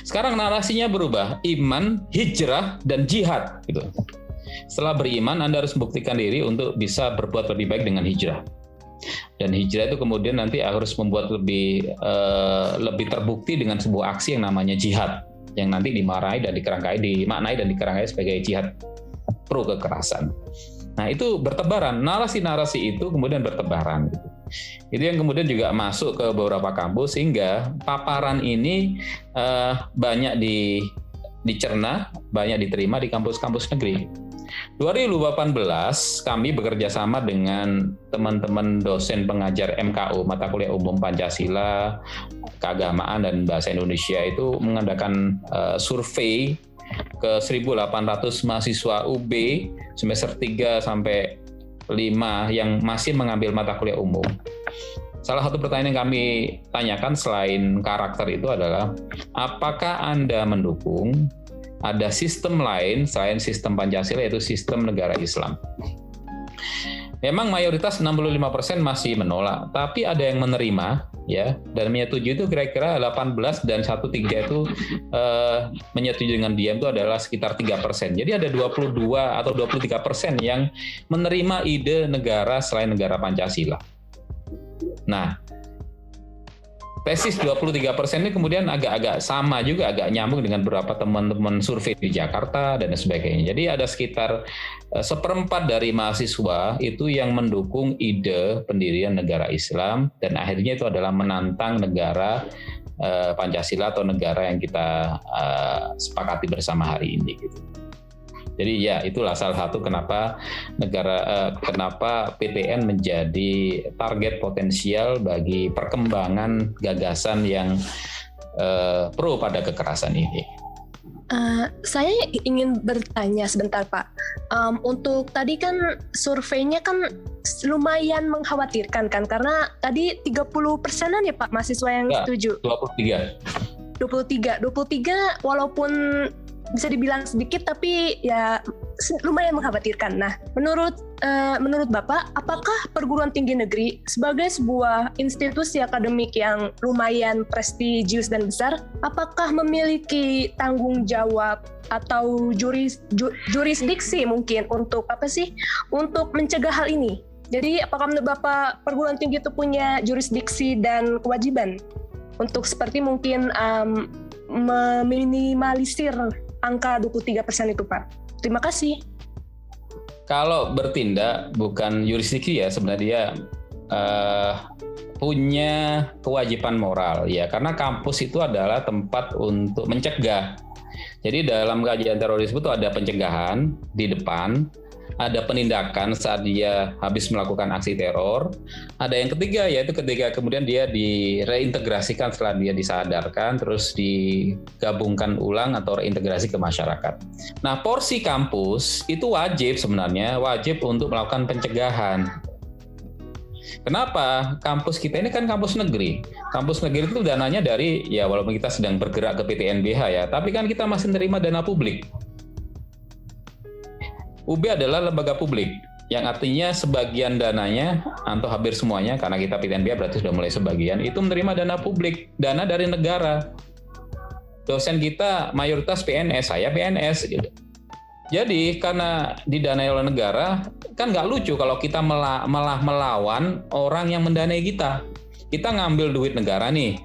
Sekarang narasinya berubah. Iman hijrah dan jihad gitu. Setelah beriman Anda harus membuktikan diri untuk bisa berbuat lebih baik dengan hijrah dan hijrah itu kemudian nanti harus membuat lebih uh, lebih terbukti dengan sebuah aksi yang namanya jihad yang nanti dimarahi dan dikerangkai dimaknai dan dikerangkai sebagai jihad pro kekerasan. Nah itu bertebaran narasi-narasi itu kemudian bertebaran. Gitu. Itu yang kemudian juga masuk ke beberapa kampus sehingga paparan ini uh, banyak di dicerna, banyak diterima di kampus-kampus negeri. 2018 kami bekerja sama dengan teman-teman dosen pengajar MKU mata kuliah umum Pancasila, keagamaan dan bahasa Indonesia itu mengadakan uh, survei ke 1.800 mahasiswa UB semester 3 sampai 5 yang masih mengambil mata kuliah umum. Salah satu pertanyaan yang kami tanyakan selain karakter itu adalah apakah Anda mendukung ada sistem lain selain sistem Pancasila yaitu sistem negara Islam. Memang mayoritas 65% masih menolak, tapi ada yang menerima ya dan menyetujui itu kira-kira 18 dan 13 itu eh, menyetujui dengan diam itu adalah sekitar 3%. Jadi ada 22 atau 23% yang menerima ide negara selain negara Pancasila. Nah, tesis 23 persen ini kemudian agak-agak sama juga agak nyambung dengan beberapa teman-teman survei di Jakarta dan sebagainya. Jadi ada sekitar eh, seperempat dari mahasiswa itu yang mendukung ide pendirian negara Islam dan akhirnya itu adalah menantang negara eh, Pancasila atau negara yang kita eh, sepakati bersama hari ini. Gitu. Jadi ya itulah salah satu kenapa negara eh, kenapa PTN menjadi target potensial bagi perkembangan gagasan yang eh, pro pada kekerasan ini. Uh, saya ingin bertanya sebentar Pak. Um, untuk tadi kan surveinya kan lumayan mengkhawatirkan kan karena tadi 30 persenan ya Pak mahasiswa yang ya, setuju. 23. 23. 23 walaupun bisa dibilang sedikit tapi ya lumayan mengkhawatirkan. Nah, menurut uh, menurut Bapak, apakah perguruan tinggi negeri sebagai sebuah institusi akademik yang lumayan prestisius dan besar, apakah memiliki tanggung jawab atau juris ju, jurisdiksi mungkin untuk apa sih? Untuk mencegah hal ini? Jadi, apakah menurut Bapak perguruan tinggi itu punya jurisdiksi dan kewajiban untuk seperti mungkin um, meminimalisir angka 23% itu Pak. Terima kasih. Kalau bertindak bukan jurisdiksi ya sebenarnya uh, punya kewajiban moral ya karena kampus itu adalah tempat untuk mencegah. Jadi dalam kajian terorisme itu ada pencegahan di depan, ada penindakan saat dia habis melakukan aksi teror. Ada yang ketiga yaitu ketika kemudian dia direintegrasikan setelah dia disadarkan terus digabungkan ulang atau reintegrasi ke masyarakat. Nah, porsi kampus itu wajib sebenarnya wajib untuk melakukan pencegahan Kenapa? Kampus kita ini kan kampus negeri. Kampus negeri itu dananya dari ya walaupun kita sedang bergerak ke PTNBH ya, tapi kan kita masih menerima dana publik. UB adalah lembaga publik yang artinya sebagian dananya atau hampir semuanya karena kita PTNBH berarti sudah mulai sebagian itu menerima dana publik, dana dari negara. Dosen kita mayoritas PNS, saya PNS gitu. Jadi karena didanai oleh negara, kan nggak lucu kalau kita malah melawan orang yang mendanai kita. Kita ngambil duit negara nih,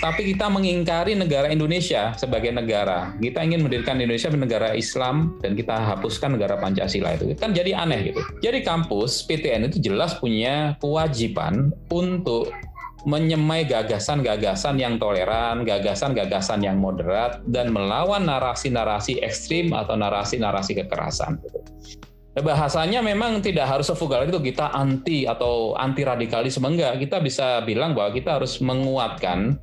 tapi kita mengingkari negara Indonesia sebagai negara. Kita ingin mendirikan Indonesia sebagai negara Islam dan kita hapuskan negara Pancasila itu. Kan jadi aneh gitu. Jadi kampus PTN itu jelas punya kewajiban untuk menyemai gagasan-gagasan yang toleran, gagasan-gagasan yang moderat, dan melawan narasi-narasi ekstrim atau narasi-narasi kekerasan. Bahasanya memang tidak harus sefugal itu kita anti atau anti radikalisme enggak. Kita bisa bilang bahwa kita harus menguatkan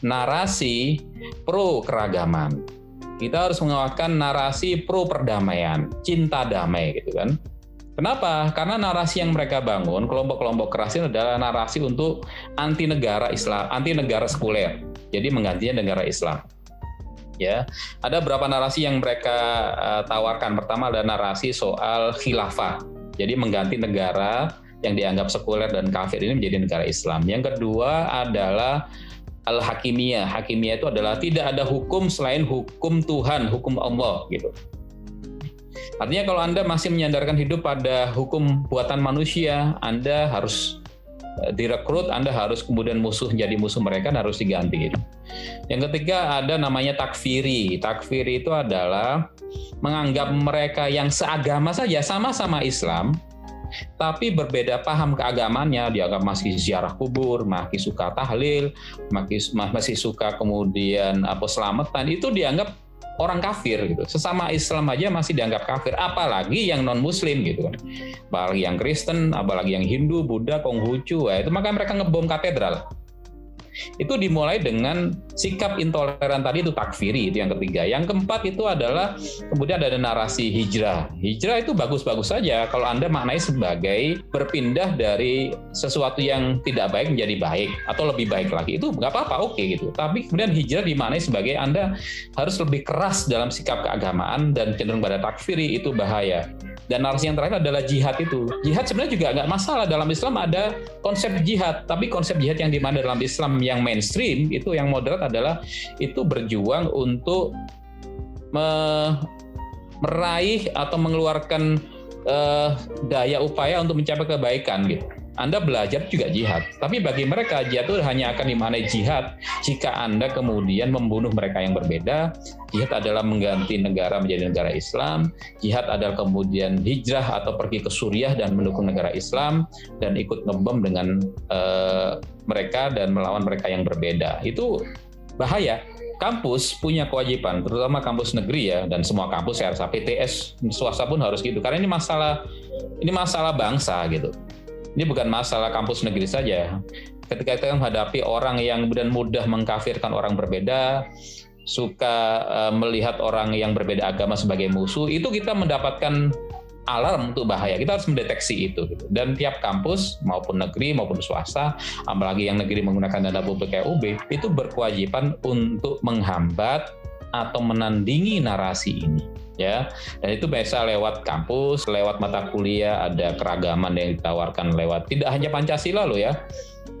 narasi pro keragaman. Kita harus menguatkan narasi pro perdamaian, cinta damai gitu kan. Kenapa? Karena narasi yang mereka bangun, kelompok-kelompok keras ini adalah narasi untuk anti negara Islam, anti negara sekuler. Jadi menggantinya negara Islam. Ya, ada beberapa narasi yang mereka uh, tawarkan. Pertama ada narasi soal khilafah. Jadi mengganti negara yang dianggap sekuler dan kafir ini menjadi negara Islam. Yang kedua adalah al-hakimiyah. Hakimiyah itu adalah tidak ada hukum selain hukum Tuhan, hukum Allah gitu. Artinya kalau Anda masih menyandarkan hidup pada hukum buatan manusia, Anda harus eh, direkrut, Anda harus kemudian musuh jadi musuh mereka harus diganti. Yang ketiga ada namanya takfiri. Takfiri itu adalah menganggap mereka yang seagama saja sama-sama Islam, tapi berbeda paham keagamannya, dianggap masih ziarah kubur, masih suka tahlil, masih, masih suka kemudian apa selamatan, itu dianggap orang kafir gitu. Sesama Islam aja masih dianggap kafir, apalagi yang non Muslim gitu kan. Apalagi yang Kristen, apalagi yang Hindu, Buddha, Konghucu, ya, itu maka mereka ngebom katedral itu dimulai dengan sikap intoleran tadi itu takfiri itu yang ketiga. Yang keempat itu adalah kemudian ada narasi hijrah. Hijrah itu bagus-bagus saja kalau Anda maknai sebagai berpindah dari sesuatu yang tidak baik menjadi baik atau lebih baik lagi. Itu nggak apa-apa, oke okay, gitu. Tapi kemudian hijrah dimaknai sebagai Anda harus lebih keras dalam sikap keagamaan dan cenderung pada takfiri itu bahaya. Dan narasi yang terakhir adalah jihad itu. Jihad sebenarnya juga nggak masalah dalam Islam ada konsep jihad, tapi konsep jihad yang di mana dalam Islam yang mainstream itu yang moderat adalah itu berjuang untuk me meraih atau mengeluarkan uh, daya upaya untuk mencapai kebaikan gitu. Anda belajar juga jihad. Tapi bagi mereka jihad itu hanya akan dimaknai jihad jika Anda kemudian membunuh mereka yang berbeda. Jihad adalah mengganti negara menjadi negara Islam. Jihad adalah kemudian hijrah atau pergi ke Suriah dan mendukung negara Islam dan ikut ngebom dengan uh, mereka dan melawan mereka yang berbeda. Itu bahaya kampus punya kewajiban, terutama kampus negeri ya, dan semua kampus saya rasa PTS swasta pun harus gitu, karena ini masalah ini masalah bangsa gitu. Ini bukan masalah kampus negeri saja. Ketika kita menghadapi orang yang kemudian mudah mengkafirkan orang berbeda, suka uh, melihat orang yang berbeda agama sebagai musuh, itu kita mendapatkan alarm untuk bahaya. Kita harus mendeteksi itu. Gitu. Dan tiap kampus maupun negeri maupun swasta, apalagi yang negeri menggunakan dana publik itu berkewajiban untuk menghambat atau menandingi narasi ini ya. Dan itu biasa lewat kampus lewat mata kuliah ada keragaman yang ditawarkan lewat tidak hanya pancasila loh ya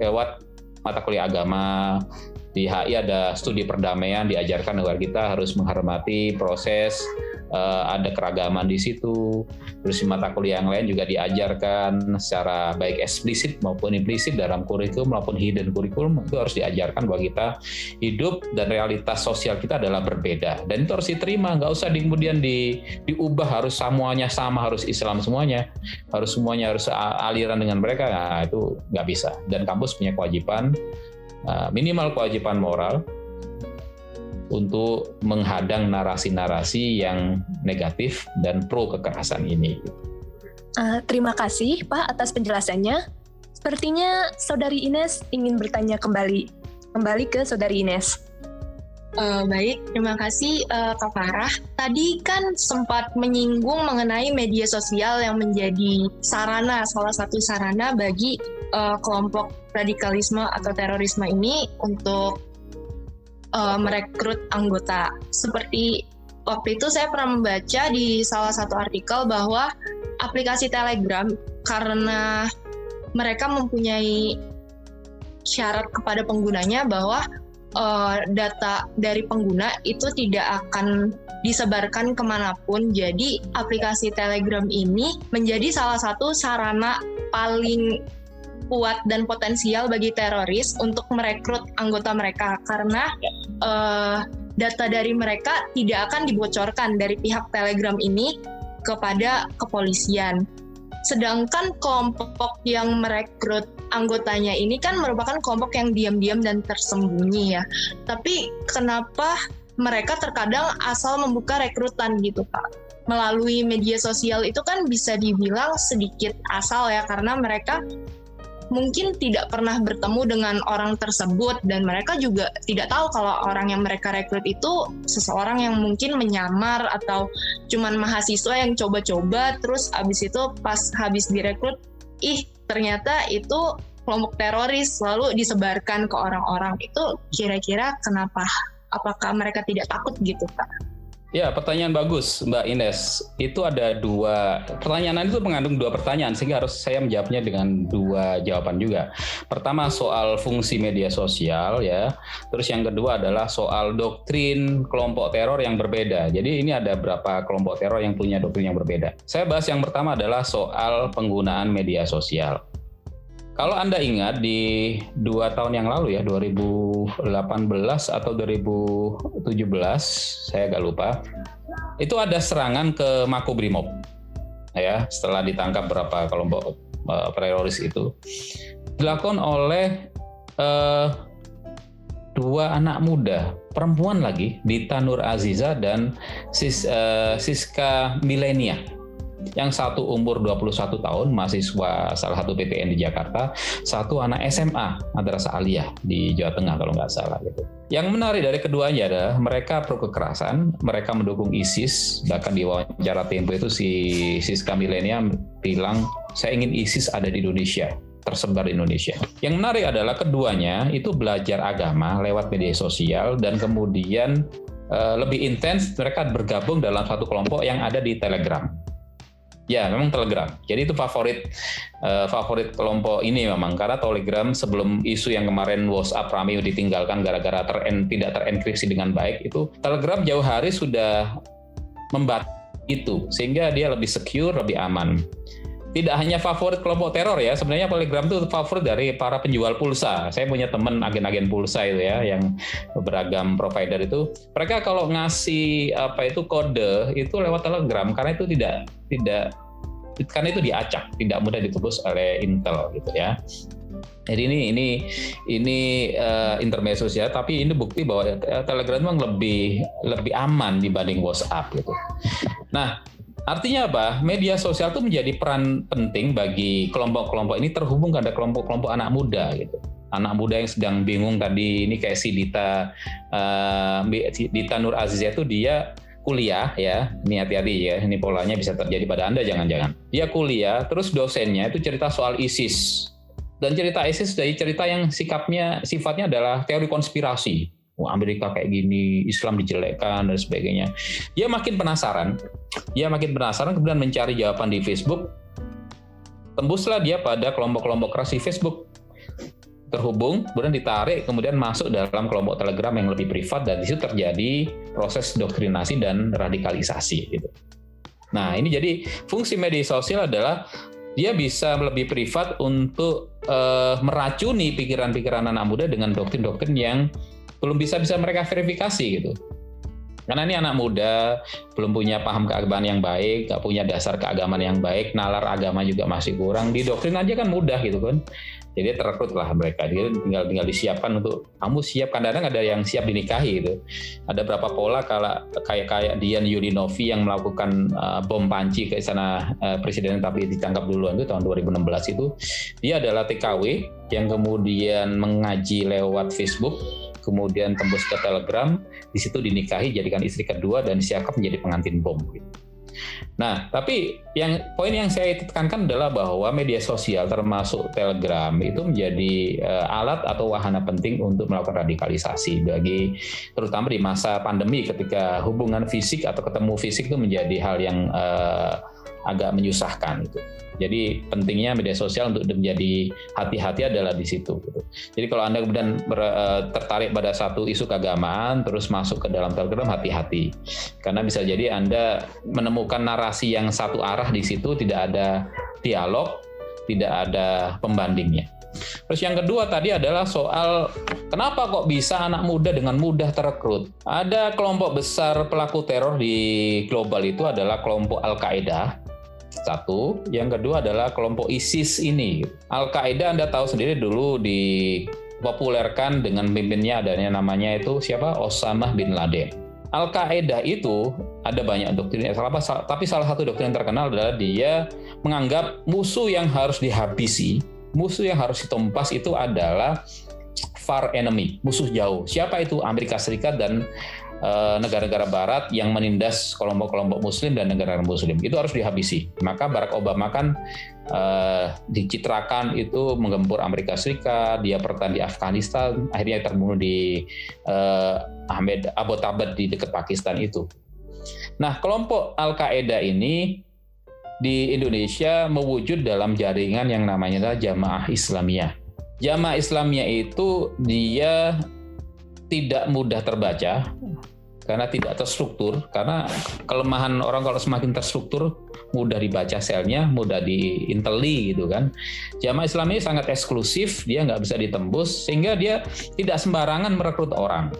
lewat mata kuliah agama di HI ada studi perdamaian diajarkan agar kita harus menghormati proses uh, ada keragaman di situ. Terus di mata kuliah yang lain juga diajarkan secara baik eksplisit maupun implisit dalam kurikulum maupun hidden kurikulum itu harus diajarkan bahwa kita hidup dan realitas sosial kita adalah berbeda. Dan itu harus diterima nggak usah di, kemudian di, diubah harus semuanya sama harus Islam semuanya harus semuanya harus aliran dengan mereka. Nah, itu nggak bisa. Dan kampus punya kewajiban minimal kewajiban moral untuk menghadang narasi-narasi yang negatif dan pro kekerasan ini. Uh, terima kasih Pak atas penjelasannya. Sepertinya Saudari Ines ingin bertanya kembali. Kembali ke Saudari Ines. Uh, baik, terima kasih uh, Kak Farah. Tadi kan sempat menyinggung mengenai media sosial yang menjadi sarana, salah satu sarana bagi uh, kelompok radikalisme atau terorisme ini untuk uh, merekrut anggota. Seperti waktu itu saya pernah membaca di salah satu artikel bahwa aplikasi Telegram karena mereka mempunyai syarat kepada penggunanya bahwa uh, data dari pengguna itu tidak akan disebarkan ke mana pun. Jadi aplikasi Telegram ini menjadi salah satu sarana paling kuat dan potensial bagi teroris untuk merekrut anggota mereka karena uh, data dari mereka tidak akan dibocorkan dari pihak Telegram ini kepada kepolisian. Sedangkan kelompok yang merekrut anggotanya ini kan merupakan kelompok yang diam-diam dan tersembunyi ya. Tapi kenapa mereka terkadang asal membuka rekrutan gitu Pak? Melalui media sosial itu kan bisa dibilang sedikit asal ya karena mereka mungkin tidak pernah bertemu dengan orang tersebut dan mereka juga tidak tahu kalau orang yang mereka rekrut itu seseorang yang mungkin menyamar atau cuman mahasiswa yang coba-coba terus abis itu pas habis direkrut ih ternyata itu kelompok teroris lalu disebarkan ke orang-orang itu kira-kira kenapa apakah mereka tidak takut gitu Pak? Ya, pertanyaan bagus, Mbak Ines. Itu ada dua pertanyaan itu mengandung dua pertanyaan sehingga harus saya menjawabnya dengan dua jawaban juga. Pertama soal fungsi media sosial ya. Terus yang kedua adalah soal doktrin kelompok teror yang berbeda. Jadi ini ada berapa kelompok teror yang punya doktrin yang berbeda. Saya bahas yang pertama adalah soal penggunaan media sosial. Kalau Anda ingat di dua tahun yang lalu ya, 2018 atau 2017, saya agak lupa, itu ada serangan ke Makobrimob. Ya, setelah ditangkap berapa kelompok uh, teroris itu. Dilakukan oleh uh, dua anak muda, perempuan lagi, Dita Nur Aziza dan Sis, uh, Siska Milenia yang satu umur 21 tahun, mahasiswa salah satu PTN di Jakarta, satu anak SMA, Madrasah Aliyah di Jawa Tengah kalau nggak salah gitu. Yang menarik dari keduanya adalah mereka pro kekerasan, mereka mendukung ISIS, bahkan di wawancara Tempo itu si Siska Milenia bilang, saya ingin ISIS ada di Indonesia tersebar di Indonesia. Yang menarik adalah keduanya itu belajar agama lewat media sosial dan kemudian uh, lebih intens mereka bergabung dalam satu kelompok yang ada di Telegram. Ya, memang Telegram. Jadi itu favorit uh, favorit kelompok ini memang karena Telegram sebelum isu yang kemarin WhatsApp rame ditinggalkan gara-gara ter tidak terenkripsi dengan baik itu Telegram jauh hari sudah membat itu sehingga dia lebih secure, lebih aman. Tidak hanya favorit kelompok teror ya, sebenarnya Telegram itu favorit dari para penjual pulsa. Saya punya teman agen-agen pulsa itu ya, yang beragam provider itu. Mereka kalau ngasih apa itu kode itu lewat Telegram karena itu tidak tidak karena itu diacak, tidak mudah ditebus oleh Intel gitu ya. Jadi ini ini ini uh, intermezzo ya, tapi ini bukti bahwa eh, Telegram memang lebih lebih aman dibanding WhatsApp gitu. Nah, artinya apa? Media sosial itu menjadi peran penting bagi kelompok-kelompok ini terhubung pada kelompok-kelompok anak muda gitu. Anak muda yang sedang bingung tadi ini kayak si Dita uh, Dita Nur Aziz itu dia kuliah ya, ini hati-hati ya, ini polanya bisa terjadi pada Anda jangan-jangan. Dia kuliah, terus dosennya itu cerita soal ISIS. Dan cerita ISIS dari cerita yang sikapnya, sifatnya adalah teori konspirasi. Wah, Amerika kayak gini, Islam dijelekkan dan sebagainya. Dia makin penasaran, dia makin penasaran kemudian mencari jawaban di Facebook. Tembuslah dia pada kelompok-kelompok keras di Facebook terhubung, kemudian ditarik, kemudian masuk dalam kelompok Telegram yang lebih privat dan di situ terjadi proses doktrinasi dan radikalisasi gitu. Nah, ini jadi fungsi media sosial adalah dia bisa lebih privat untuk uh, meracuni pikiran-pikiran anak muda dengan doktrin-doktrin yang belum bisa bisa mereka verifikasi gitu. Karena ini anak muda, belum punya paham keagamaan yang baik, nggak punya dasar keagamaan yang baik, nalar agama juga masih kurang. Di doktrin aja kan mudah gitu kan. Jadi terekrut lah mereka. Dia tinggal tinggal disiapkan untuk kamu siap. Kadang-kadang ada yang siap dinikahi gitu. Ada berapa pola kalau kayak kayak Dian Yulinovi yang melakukan uh, bom panci ke istana uh, presiden tapi ditangkap duluan itu tahun 2016 itu. Dia adalah TKW yang kemudian mengaji lewat Facebook kemudian tembus ke Telegram, di situ dinikahi jadikan istri kedua dan siap menjadi pengantin bom. Gitu. Nah, tapi yang poin yang saya tekankan adalah bahwa media sosial termasuk Telegram itu menjadi uh, alat atau wahana penting untuk melakukan radikalisasi bagi terutama di masa pandemi ketika hubungan fisik atau ketemu fisik itu menjadi hal yang uh, agak menyusahkan itu. Jadi pentingnya media sosial untuk menjadi hati-hati adalah di situ. Gitu. Jadi kalau anda kemudian ber, uh, tertarik pada satu isu keagamaan terus masuk ke dalam Telegram hati-hati, karena bisa jadi anda menemukan narasi yang satu arah di situ tidak ada dialog, tidak ada pembandingnya. Terus yang kedua tadi adalah soal kenapa kok bisa anak muda dengan mudah terekrut. Ada kelompok besar pelaku teror di global itu adalah kelompok Al-Qaeda satu, yang kedua adalah kelompok ISIS ini. Al-Qaeda Anda tahu sendiri dulu dipopulerkan dengan pimpinnya adanya namanya itu siapa? Osama bin Laden. Al-Qaeda itu ada banyak doktrin, tapi salah satu doktrin yang terkenal adalah dia menganggap musuh yang harus dihabisi, musuh yang harus ditumpas itu adalah far enemy, musuh jauh. Siapa itu? Amerika Serikat dan Eh, negara-negara Barat yang menindas kelompok-kelompok Muslim dan negara Muslim itu harus dihabisi. Maka Barack Obama kan uh, dicitrakan itu menggempur Amerika Serikat, dia bertahan di Afghanistan, akhirnya terbunuh di uh, Ahmed Abbottabad di dekat Pakistan itu. Nah, kelompok Al Qaeda ini di Indonesia mewujud dalam jaringan yang namanya Jamaah Islamiyah. Jamaah Islamiyah itu dia tidak mudah terbaca karena tidak terstruktur karena kelemahan orang kalau semakin terstruktur mudah dibaca selnya mudah diinteli gitu kan. Jamaah Islam ini sangat eksklusif dia nggak bisa ditembus sehingga dia tidak sembarangan merekrut orang.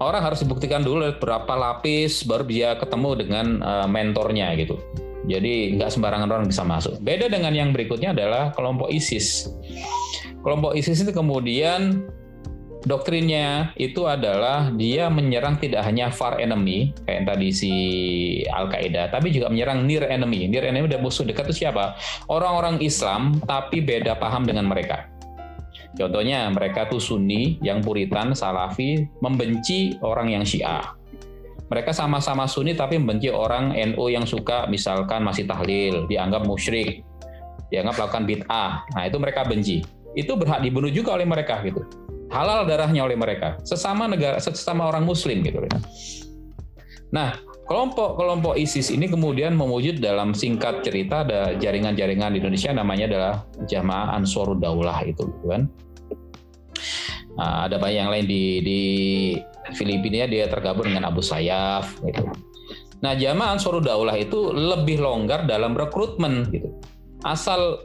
Orang harus dibuktikan dulu berapa lapis baru dia ketemu dengan uh, mentornya gitu jadi nggak sembarangan orang bisa masuk beda dengan yang berikutnya adalah kelompok ISIS kelompok ISIS itu kemudian doktrinnya itu adalah dia menyerang tidak hanya far enemy kayak tadi si Al Qaeda, tapi juga menyerang near enemy. Near enemy dan musuh dekat itu siapa? Orang-orang Islam tapi beda paham dengan mereka. Contohnya mereka tuh Sunni yang Puritan, Salafi, membenci orang yang Syiah. Mereka sama-sama Sunni tapi membenci orang NU yang suka misalkan masih tahlil, dianggap musyrik, dianggap melakukan bid'ah. Nah itu mereka benci. Itu berhak dibunuh juga oleh mereka gitu halal darahnya oleh mereka sesama negara sesama orang muslim gitu nah kelompok-kelompok ISIS ini kemudian mewujud dalam singkat cerita ada jaringan-jaringan di Indonesia namanya adalah Jamaah Ansarud Daulah itu gitu kan nah, ada banyak yang lain di di Filipina dia tergabung dengan Abu Sayyaf gitu. Nah Jamaah Ansarud Daulah itu lebih longgar dalam rekrutmen gitu. Asal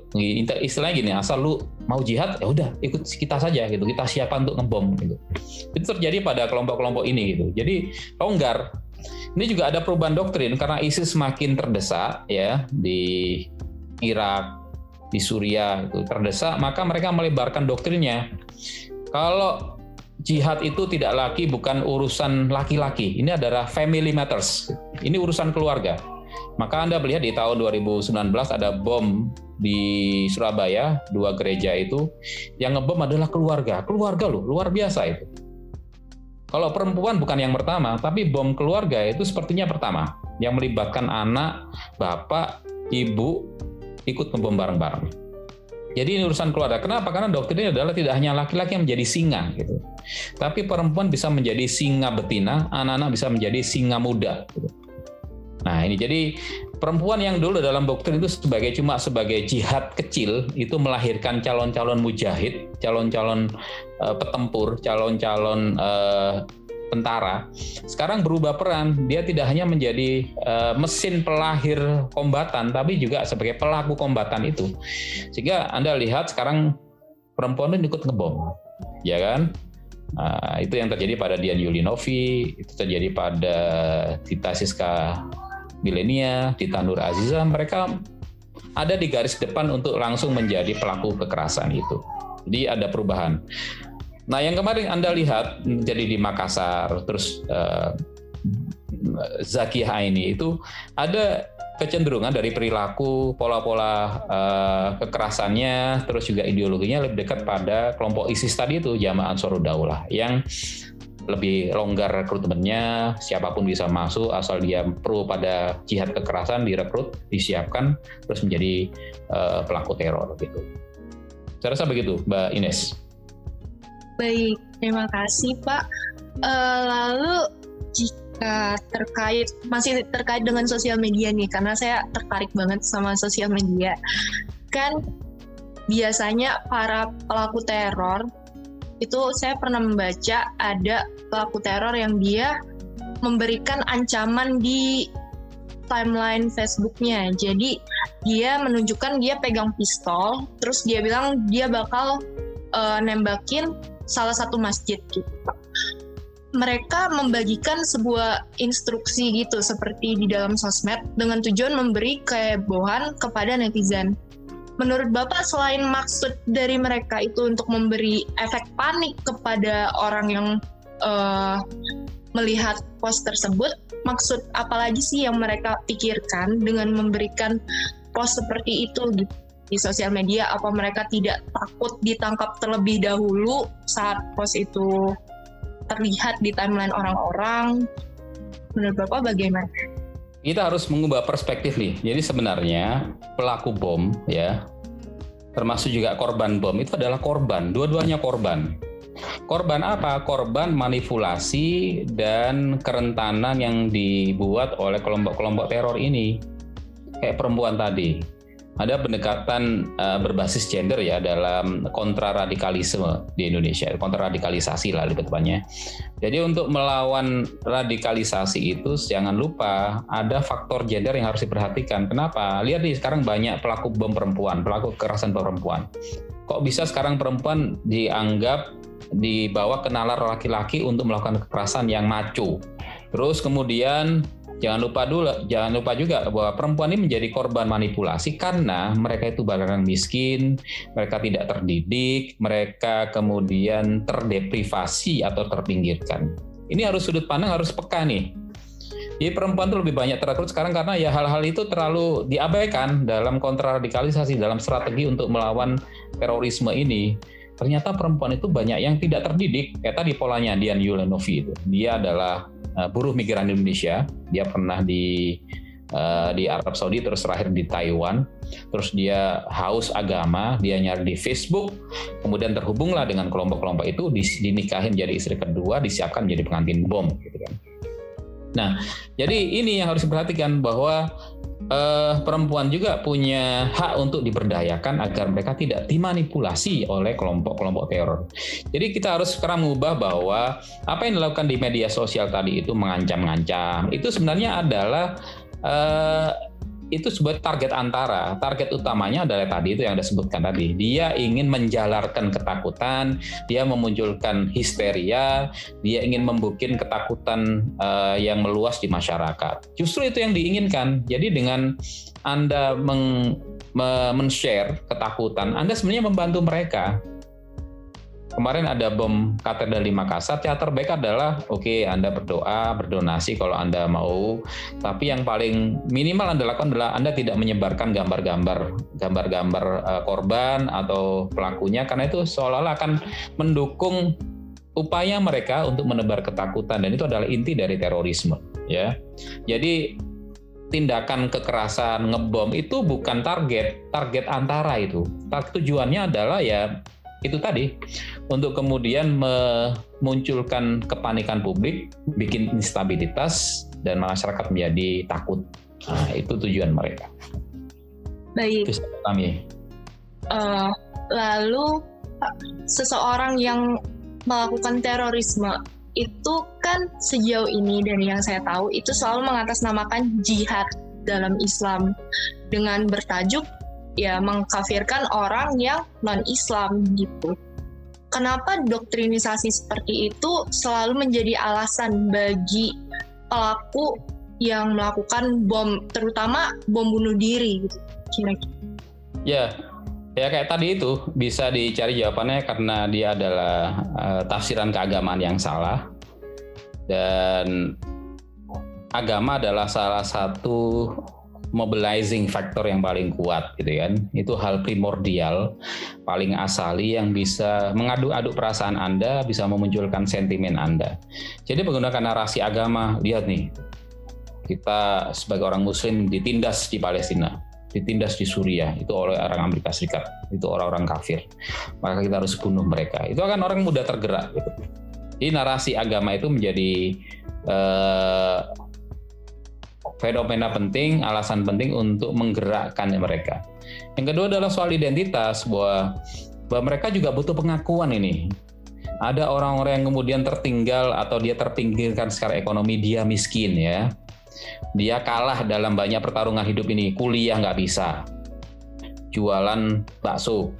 istilahnya gini asal lu mau jihad ya udah ikut kita saja gitu. Kita siapkan untuk ngebom gitu. Itu terjadi pada kelompok-kelompok ini gitu. Jadi longgar. Ini juga ada perubahan doktrin karena ISIS semakin terdesak ya di Irak di Suriah itu terdesak maka mereka melebarkan doktrinnya kalau jihad itu tidak lagi bukan urusan laki-laki ini adalah family matters ini urusan keluarga maka Anda melihat di tahun 2019 ada bom di Surabaya, dua gereja itu, yang ngebom adalah keluarga. Keluarga loh, luar biasa itu. Kalau perempuan bukan yang pertama, tapi bom keluarga itu sepertinya pertama. Yang melibatkan anak, bapak, ibu, ikut ngebom bareng-bareng. Jadi ini urusan keluarga. Kenapa? Karena doktrinnya adalah tidak hanya laki-laki yang menjadi singa gitu. Tapi perempuan bisa menjadi singa betina, anak-anak bisa menjadi singa muda gitu. Nah ini jadi perempuan yang dulu dalam doktrin itu sebagai cuma sebagai jihad kecil itu melahirkan calon-calon mujahid, calon-calon uh, petempur, calon-calon uh, tentara. Sekarang berubah peran, dia tidak hanya menjadi uh, mesin pelahir kombatan, tapi juga sebagai pelaku kombatan itu. Sehingga Anda lihat sekarang perempuan itu ikut ngebom, ya kan? Nah, itu yang terjadi pada Dian Yulinovi, itu terjadi pada Tita Siska Milenia, Tita Nur Aziza, mereka ada di garis depan untuk langsung menjadi pelaku kekerasan itu. Jadi ada perubahan. Nah, yang kemarin Anda lihat jadi di Makassar, terus uh, Zaki Haini itu ada kecenderungan dari perilaku, pola-pola uh, kekerasannya, terus juga ideologinya lebih dekat pada kelompok ISIS tadi itu, Jamaah Ansarud Daulah, yang lebih longgar rekrutmennya, siapa pun bisa masuk asal dia pro pada jihad kekerasan direkrut, disiapkan, terus menjadi uh, pelaku teror gitu. Saya rasa begitu, Mbak Ines. Baik, terima kasih Pak. Uh, lalu jika terkait masih terkait dengan sosial media nih karena saya tertarik banget sama sosial media kan biasanya para pelaku teror itu saya pernah membaca ada pelaku teror yang dia memberikan ancaman di timeline Facebooknya jadi dia menunjukkan dia pegang pistol terus dia bilang dia bakal uh, nembakin salah satu masjid gitu mereka membagikan sebuah instruksi gitu seperti di dalam sosmed dengan tujuan memberi kehebohan kepada netizen. Menurut Bapak selain maksud dari mereka itu untuk memberi efek panik kepada orang yang uh, melihat post tersebut, maksud apalagi sih yang mereka pikirkan dengan memberikan post seperti itu gitu di sosial media? Apa mereka tidak takut ditangkap terlebih dahulu saat post itu terlihat di timeline orang-orang. Menurut Bapak bagaimana? Kita harus mengubah perspektif nih. Jadi sebenarnya pelaku bom ya, termasuk juga korban bom itu adalah korban. Dua-duanya korban. Korban apa? Korban manipulasi dan kerentanan yang dibuat oleh kelompok-kelompok teror ini. Kayak perempuan tadi ada pendekatan uh, berbasis gender ya dalam kontraradikalisme di Indonesia, kontraradikalisasi lah lebih tepatnya. Jadi untuk melawan radikalisasi itu jangan lupa ada faktor gender yang harus diperhatikan. Kenapa? Lihat nih sekarang banyak pelaku bom perempuan, pelaku kekerasan perempuan. Kok bisa sekarang perempuan dianggap dibawa ke nalar laki-laki untuk melakukan kekerasan yang maco? Terus kemudian Jangan lupa dulu, jangan lupa juga bahwa perempuan ini menjadi korban manipulasi karena mereka itu barang miskin, mereka tidak terdidik, mereka kemudian terdeprivasi atau terpinggirkan. Ini harus sudut pandang harus peka nih. Jadi perempuan itu lebih banyak terekrut sekarang karena ya hal-hal itu terlalu diabaikan dalam kontraradikalisasi dalam strategi untuk melawan terorisme ini ternyata perempuan itu banyak yang tidak terdidik. Kayak tadi polanya Dian Yulenovi itu. Dia adalah uh, buruh migran Indonesia. Dia pernah di uh, di Arab Saudi terus terakhir di Taiwan. Terus dia haus agama, dia nyari di Facebook, kemudian terhubunglah dengan kelompok-kelompok itu dinikahin jadi istri kedua, disiapkan jadi pengantin bom gitu kan. Nah, jadi ini yang harus diperhatikan bahwa uh, perempuan juga punya hak untuk diberdayakan agar mereka tidak dimanipulasi oleh kelompok-kelompok teror. Jadi kita harus sekarang mengubah bahwa apa yang dilakukan di media sosial tadi itu mengancam-ngancam itu sebenarnya adalah uh, itu sebuah target antara. Target utamanya adalah tadi itu yang Anda sebutkan tadi. Dia ingin menjalarkan ketakutan, dia memunculkan histeria, dia ingin membuat ketakutan uh, yang meluas di masyarakat. Justru itu yang diinginkan. Jadi dengan Anda meng, men-share ketakutan, Anda sebenarnya membantu mereka kemarin ada bom katedral di Makassar, yang terbaik adalah oke okay, Anda berdoa, berdonasi kalau Anda mau, tapi yang paling minimal Anda lakukan adalah Anda tidak menyebarkan gambar-gambar gambar-gambar uh, korban atau pelakunya. Karena itu seolah-olah akan mendukung upaya mereka untuk menebar ketakutan. Dan itu adalah inti dari terorisme ya. Jadi tindakan kekerasan ngebom itu bukan target, target antara itu. Tujuannya adalah ya itu tadi untuk kemudian memunculkan kepanikan publik, bikin instabilitas dan masyarakat menjadi takut. Nah, itu tujuan mereka. Baik. Itu kami. Uh, lalu seseorang yang melakukan terorisme itu kan sejauh ini dari yang saya tahu itu selalu mengatasnamakan jihad dalam Islam dengan bertajuk ya mengkafirkan orang yang non Islam gitu. Kenapa doktrinisasi seperti itu selalu menjadi alasan bagi pelaku yang melakukan bom terutama bom bunuh diri gitu? Ya, Ya kayak tadi itu bisa dicari jawabannya karena dia adalah uh, tafsiran keagamaan yang salah dan agama adalah salah satu mobilizing factor yang paling kuat gitu kan. Itu hal primordial, paling asali yang bisa mengaduk-aduk perasaan Anda, bisa memunculkan sentimen Anda. Jadi menggunakan narasi agama, lihat nih. Kita sebagai orang muslim ditindas di Palestina ditindas di Suriah itu oleh orang Amerika Serikat itu orang-orang kafir maka kita harus bunuh mereka itu akan orang mudah tergerak gitu. Jadi narasi agama itu menjadi eh, fenomena penting alasan penting untuk menggerakkan mereka yang kedua adalah soal identitas bahwa bahwa mereka juga butuh pengakuan ini ada orang-orang yang kemudian tertinggal atau dia terpinggirkan secara ekonomi dia miskin ya dia kalah dalam banyak pertarungan hidup ini. Kuliah nggak bisa. Jualan bakso.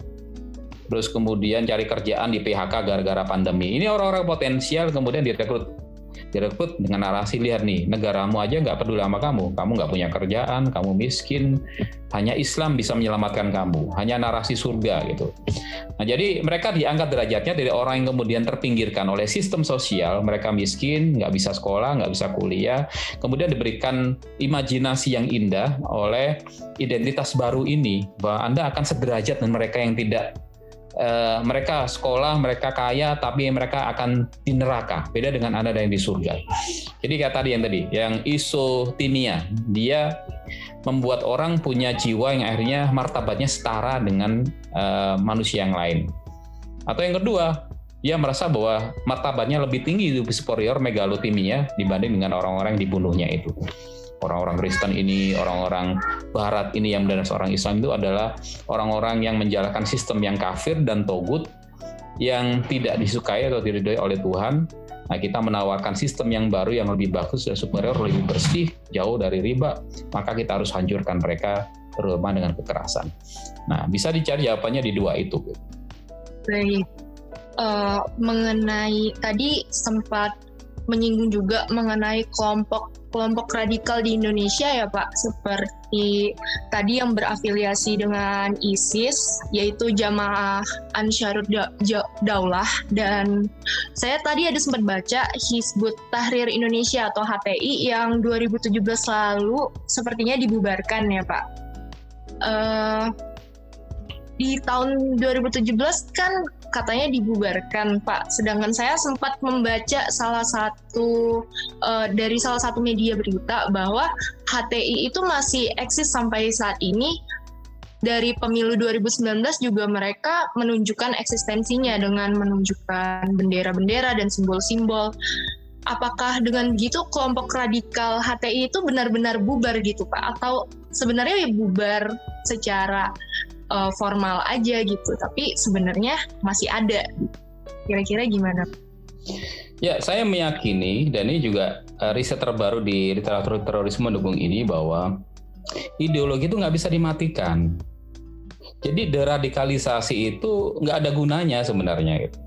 Terus kemudian cari kerjaan di PHK gara-gara pandemi. Ini orang-orang potensial kemudian direkrut direkrut dengan narasi lihat nih negaramu aja nggak peduli sama kamu. Kamu nggak punya kerjaan kamu miskin. Hanya Islam bisa menyelamatkan kamu. Hanya narasi surga gitu. Nah jadi mereka diangkat derajatnya dari orang yang kemudian terpinggirkan oleh sistem sosial. Mereka miskin nggak bisa sekolah nggak bisa kuliah. Kemudian diberikan imajinasi yang indah oleh identitas baru ini bahwa anda akan sederajat dengan mereka yang tidak uh, mereka sekolah, mereka kaya, tapi mereka akan di neraka. Beda dengan Anda yang di surga. Jadi kayak tadi yang tadi, yang isotinia, dia membuat orang punya jiwa yang akhirnya martabatnya setara dengan uh, manusia yang lain. Atau yang kedua, dia merasa bahwa martabatnya lebih tinggi, lebih superior megalotimia dibanding dengan orang-orang yang dibunuhnya itu orang-orang Kristen ini, orang-orang Barat ini yang benar seorang Islam itu adalah orang-orang yang menjalankan sistem yang kafir dan togut yang tidak disukai atau diridhoi oleh Tuhan. Nah, kita menawarkan sistem yang baru yang lebih bagus dan superior, lebih bersih, jauh dari riba, maka kita harus hancurkan mereka terutama dengan kekerasan. Nah, bisa dicari jawabannya di dua itu. Baik. Uh, mengenai tadi sempat menyinggung juga mengenai kelompok kelompok radikal di Indonesia ya Pak, seperti tadi yang berafiliasi dengan ISIS, yaitu Jamaah Ansarud Daulah, dan saya tadi ada sempat baca Hizbut Tahrir Indonesia atau HTI yang 2017 lalu sepertinya dibubarkan ya Pak. Uh, di tahun 2017 kan katanya dibubarkan Pak. Sedangkan saya sempat membaca salah satu uh, dari salah satu media berita bahwa HTI itu masih eksis sampai saat ini. Dari pemilu 2019 juga mereka menunjukkan eksistensinya dengan menunjukkan bendera-bendera dan simbol-simbol. Apakah dengan gitu kelompok radikal HTI itu benar-benar bubar gitu Pak? Atau sebenarnya ya bubar secara uh, formal aja gitu tapi sebenarnya masih ada kira-kira gimana Ya, saya meyakini dan ini juga uh, riset terbaru di literatur terorisme mendukung ini bahwa ideologi itu nggak bisa dimatikan. Jadi deradikalisasi itu nggak ada gunanya sebenarnya. Gitu.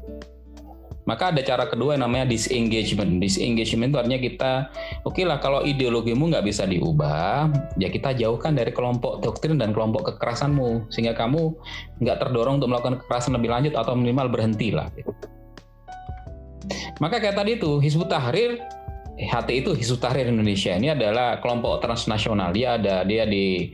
Maka ada cara kedua yang namanya disengagement. Disengagement itu artinya kita, oke okay lah kalau ideologimu nggak bisa diubah, ya kita jauhkan dari kelompok doktrin dan kelompok kekerasanmu, sehingga kamu nggak terdorong untuk melakukan kekerasan lebih lanjut atau minimal berhenti lah. Maka kayak tadi itu, Hizbut Tahrir, HT itu Hizbut Tahrir Indonesia ini adalah kelompok transnasional. Dia ada dia di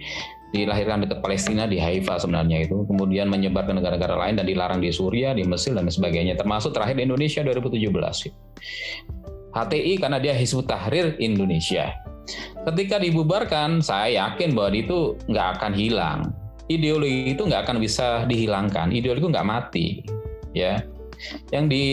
dilahirkan dekat Palestina di Haifa sebenarnya itu. Kemudian menyebar ke negara-negara lain dan dilarang di Suriah di Mesir dan sebagainya. Termasuk terakhir di Indonesia 2017 HTI karena dia Hizbut Tahrir Indonesia. Ketika dibubarkan saya yakin bahwa itu nggak akan hilang. Ideologi itu nggak akan bisa dihilangkan. Ideologi itu nggak mati ya Yang di,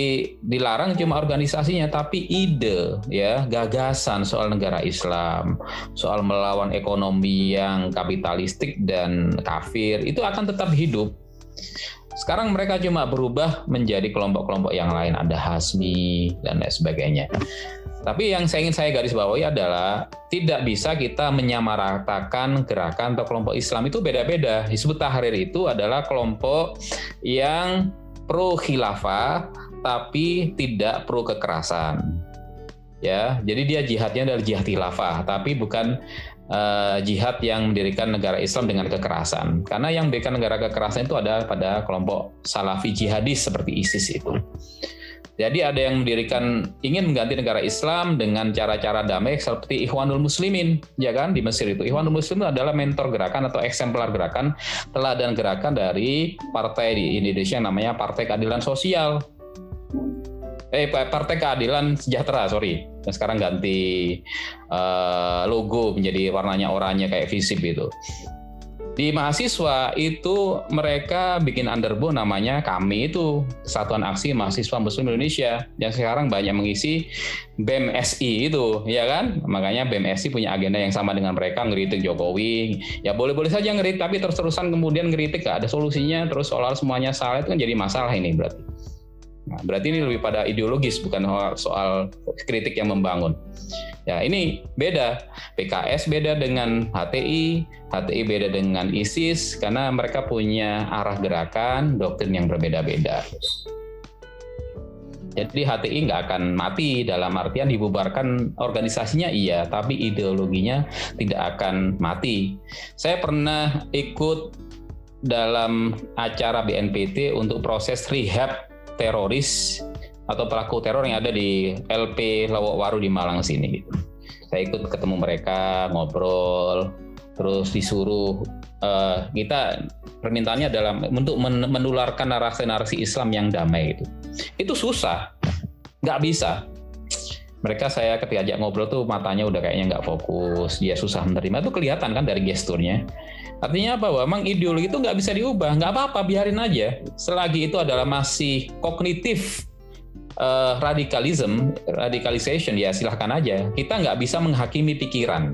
dilarang cuma organisasinya, tapi ide, ya, gagasan soal negara Islam, soal melawan ekonomi yang kapitalistik dan kafir itu akan tetap hidup. Sekarang mereka cuma berubah menjadi kelompok-kelompok yang lain, ada Hasmi dan lain sebagainya. Tapi yang saya ingin saya garis bawahi adalah tidak bisa kita menyamaratakan gerakan atau kelompok Islam itu beda-beda. Hizbut Tahrir itu adalah kelompok yang pro khilafah tapi tidak pro kekerasan. Ya, jadi dia jihadnya adalah jihad khilafah, tapi bukan uh, jihad yang mendirikan negara Islam dengan kekerasan. Karena yang mendirikan negara kekerasan itu ada pada kelompok Salafi jihadis seperti ISIS itu. Jadi ada yang mendirikan ingin mengganti negara Islam dengan cara-cara damai seperti Ikhwanul Muslimin, ya kan di Mesir itu. Ikhwanul Muslimin adalah mentor gerakan atau eksemplar gerakan teladan gerakan dari partai di Indonesia yang namanya Partai Keadilan Sosial. Eh Partai Keadilan Sejahtera, sorry. Dan sekarang ganti uh, logo menjadi warnanya oranye kayak visip itu. Di mahasiswa itu mereka bikin underbo namanya kami itu Kesatuan Aksi Mahasiswa Muslim Indonesia yang sekarang banyak mengisi BEM SI itu ya kan? Makanya BEM SI punya agenda yang sama dengan mereka ngeritik Jokowi. Ya boleh-boleh saja ngeritik tapi terus-terusan kemudian ngeritik gak ada solusinya. Terus soal semuanya salah itu kan jadi masalah ini berarti Nah, berarti ini lebih pada ideologis bukan soal kritik yang membangun. Ya, ini beda. PKS beda dengan HTI, HTI beda dengan ISIS karena mereka punya arah gerakan, doktrin yang berbeda-beda. Jadi HTI nggak akan mati dalam artian dibubarkan organisasinya iya, tapi ideologinya tidak akan mati. Saya pernah ikut dalam acara BNPT untuk proses rehab teroris atau pelaku teror yang ada di LP Lawak Waru di Malang sini gitu. Saya ikut ketemu mereka, ngobrol, terus disuruh uh, kita permintaannya adalah untuk menularkan narasi-narasi Islam yang damai itu. Itu susah, nggak bisa. Mereka saya ketika ajak ngobrol tuh matanya udah kayaknya nggak fokus, dia susah menerima itu kelihatan kan dari gesturnya. Artinya apa? Bahwa memang ideologi itu nggak bisa diubah, nggak apa-apa, biarin aja. Selagi itu adalah masih kognitif uh, radikalism, radicalization ya silahkan aja. Kita nggak bisa menghakimi pikiran.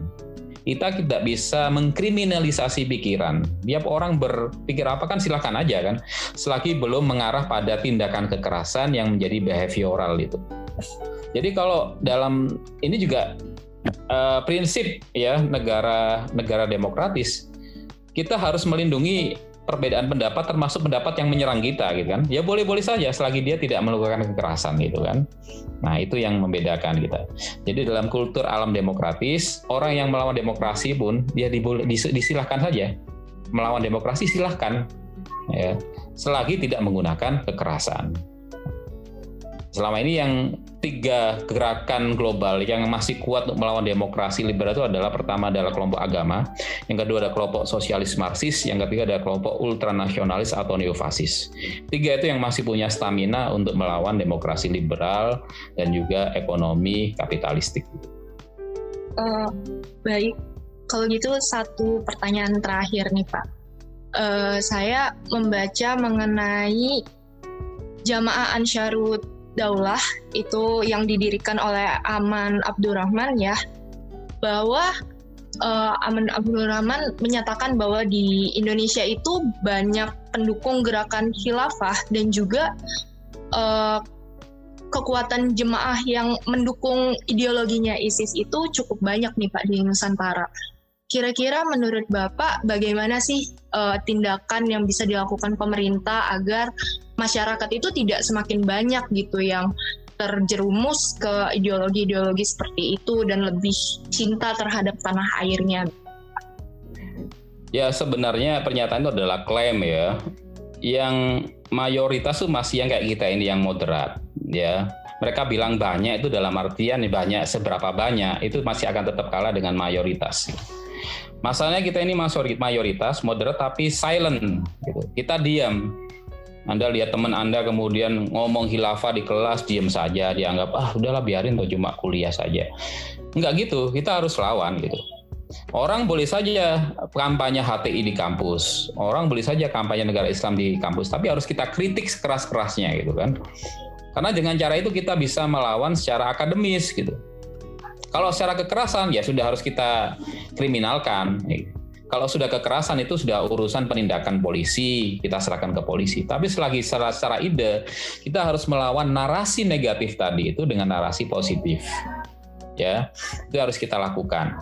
Kita tidak bisa mengkriminalisasi pikiran. Tiap orang berpikir apa kan silahkan aja kan. Selagi belum mengarah pada tindakan kekerasan yang menjadi behavioral itu. Jadi kalau dalam ini juga uh, prinsip ya negara negara demokratis kita harus melindungi perbedaan pendapat termasuk pendapat yang menyerang kita gitu kan. Ya boleh-boleh saja selagi dia tidak melakukan kekerasan gitu kan. Nah itu yang membedakan kita. Jadi dalam kultur alam demokratis orang yang melawan demokrasi pun dia disilahkan saja. Melawan demokrasi silahkan. Ya. Selagi tidak menggunakan kekerasan selama ini yang tiga gerakan global yang masih kuat untuk melawan demokrasi liberal itu adalah pertama adalah kelompok agama, yang kedua ada kelompok sosialis marxis, yang ketiga ada kelompok ultranasionalis atau neofasis. Tiga itu yang masih punya stamina untuk melawan demokrasi liberal dan juga ekonomi kapitalistik. Uh, baik, kalau gitu satu pertanyaan terakhir nih Pak. Uh, saya membaca mengenai jamaah Ansharut Daulah itu yang didirikan oleh Aman Abdurrahman ya bahwa uh, Aman Abdurrahman menyatakan bahwa di Indonesia itu banyak pendukung gerakan khilafah dan juga uh, kekuatan jemaah yang mendukung ideologinya ISIS itu cukup banyak nih Pak di Nusantara. Kira-kira menurut Bapak bagaimana sih uh, tindakan yang bisa dilakukan pemerintah agar masyarakat itu tidak semakin banyak gitu yang terjerumus ke ideologi-ideologi seperti itu dan lebih cinta terhadap tanah airnya? Ya sebenarnya pernyataan itu adalah klaim ya. Yang mayoritas tuh masih yang kayak kita ini yang moderat ya mereka bilang banyak itu dalam artian banyak seberapa banyak itu masih akan tetap kalah dengan mayoritas. Masalahnya kita ini mayoritas moderat tapi silent gitu. Kita diam. Anda lihat teman Anda kemudian ngomong hilafah di kelas diam saja dianggap ah udahlah biarin tuh cuma kuliah saja. Enggak gitu, kita harus lawan gitu. Orang boleh saja kampanye HTI di kampus, orang boleh saja kampanye negara Islam di kampus, tapi harus kita kritik sekeras-kerasnya gitu kan. Karena dengan cara itu kita bisa melawan secara akademis gitu. Kalau secara kekerasan ya sudah harus kita kriminalkan. Kalau sudah kekerasan itu sudah urusan penindakan polisi, kita serahkan ke polisi. Tapi selagi secara, secara ide, kita harus melawan narasi negatif tadi itu dengan narasi positif. Ya, itu harus kita lakukan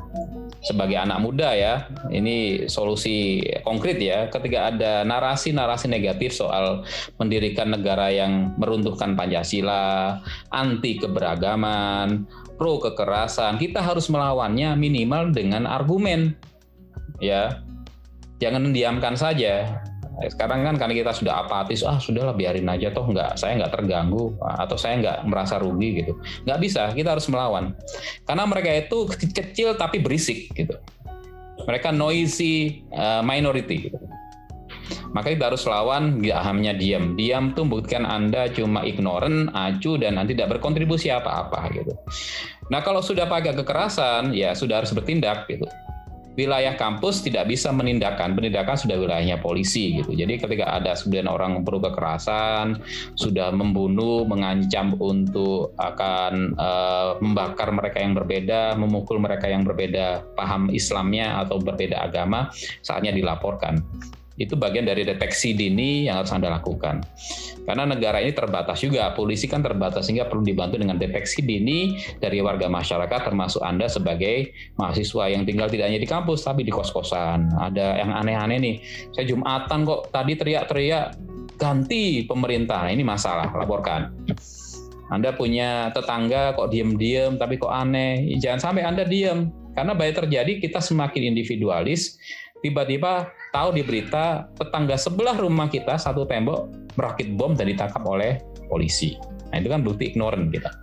sebagai anak muda ya, ini solusi konkret ya. Ketika ada narasi-narasi negatif soal mendirikan negara yang meruntuhkan Pancasila, anti keberagaman, pro kekerasan, kita harus melawannya minimal dengan argumen. Ya. Jangan diamkan saja. Sekarang kan karena kita sudah apatis ah sudahlah biarin aja toh nggak saya nggak terganggu atau saya nggak merasa rugi gitu. Nggak bisa kita harus melawan. Karena mereka itu kecil tapi berisik gitu. Mereka noisy uh, minority gitu. maka kita harus lawan nggak hanya diam. Diam tuh buktikan anda cuma ignorant acu dan nanti tidak berkontribusi apa-apa gitu. Nah kalau sudah pakai kekerasan ya sudah harus bertindak gitu wilayah kampus tidak bisa menindakan, penindakan sudah wilayahnya polisi gitu. Jadi ketika ada sebagian orang perlu kekerasan, sudah membunuh, mengancam untuk akan uh, membakar mereka yang berbeda, memukul mereka yang berbeda paham Islamnya atau berbeda agama, saatnya dilaporkan itu bagian dari deteksi dini yang harus Anda lakukan. Karena negara ini terbatas juga, polisi kan terbatas sehingga perlu dibantu dengan deteksi dini dari warga masyarakat termasuk Anda sebagai mahasiswa yang tinggal tidak hanya di kampus tapi di kos-kosan. Ada yang aneh-aneh nih. Saya Jumatan kok tadi teriak-teriak ganti pemerintah. Nah, ini masalah, laporkan. Anda punya tetangga kok diem-diem tapi kok aneh. Jangan sampai Anda diem. Karena banyak terjadi kita semakin individualis, tiba-tiba tahu di berita tetangga sebelah rumah kita satu tembok merakit bom dan ditangkap oleh polisi. Nah itu kan bukti ignorant kita.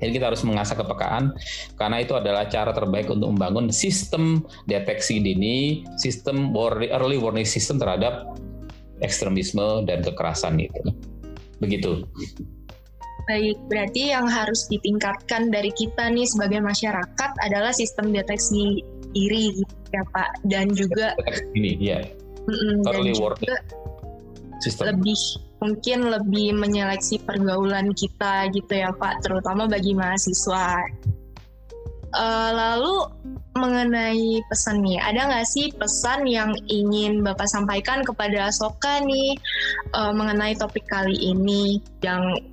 Jadi kita harus mengasah kepekaan karena itu adalah cara terbaik untuk membangun sistem deteksi dini, sistem early warning system terhadap ekstremisme dan kekerasan itu. Begitu. Baik, berarti yang harus ditingkatkan dari kita nih sebagai masyarakat adalah sistem deteksi diri gitu ya Pak. Dan juga ini ya dan juga System. lebih mungkin lebih menyeleksi pergaulan kita gitu ya Pak. Terutama bagi mahasiswa. Uh, lalu mengenai pesan nih ada nggak sih pesan yang ingin Bapak sampaikan kepada Soka nih uh, mengenai topik kali ini? Yang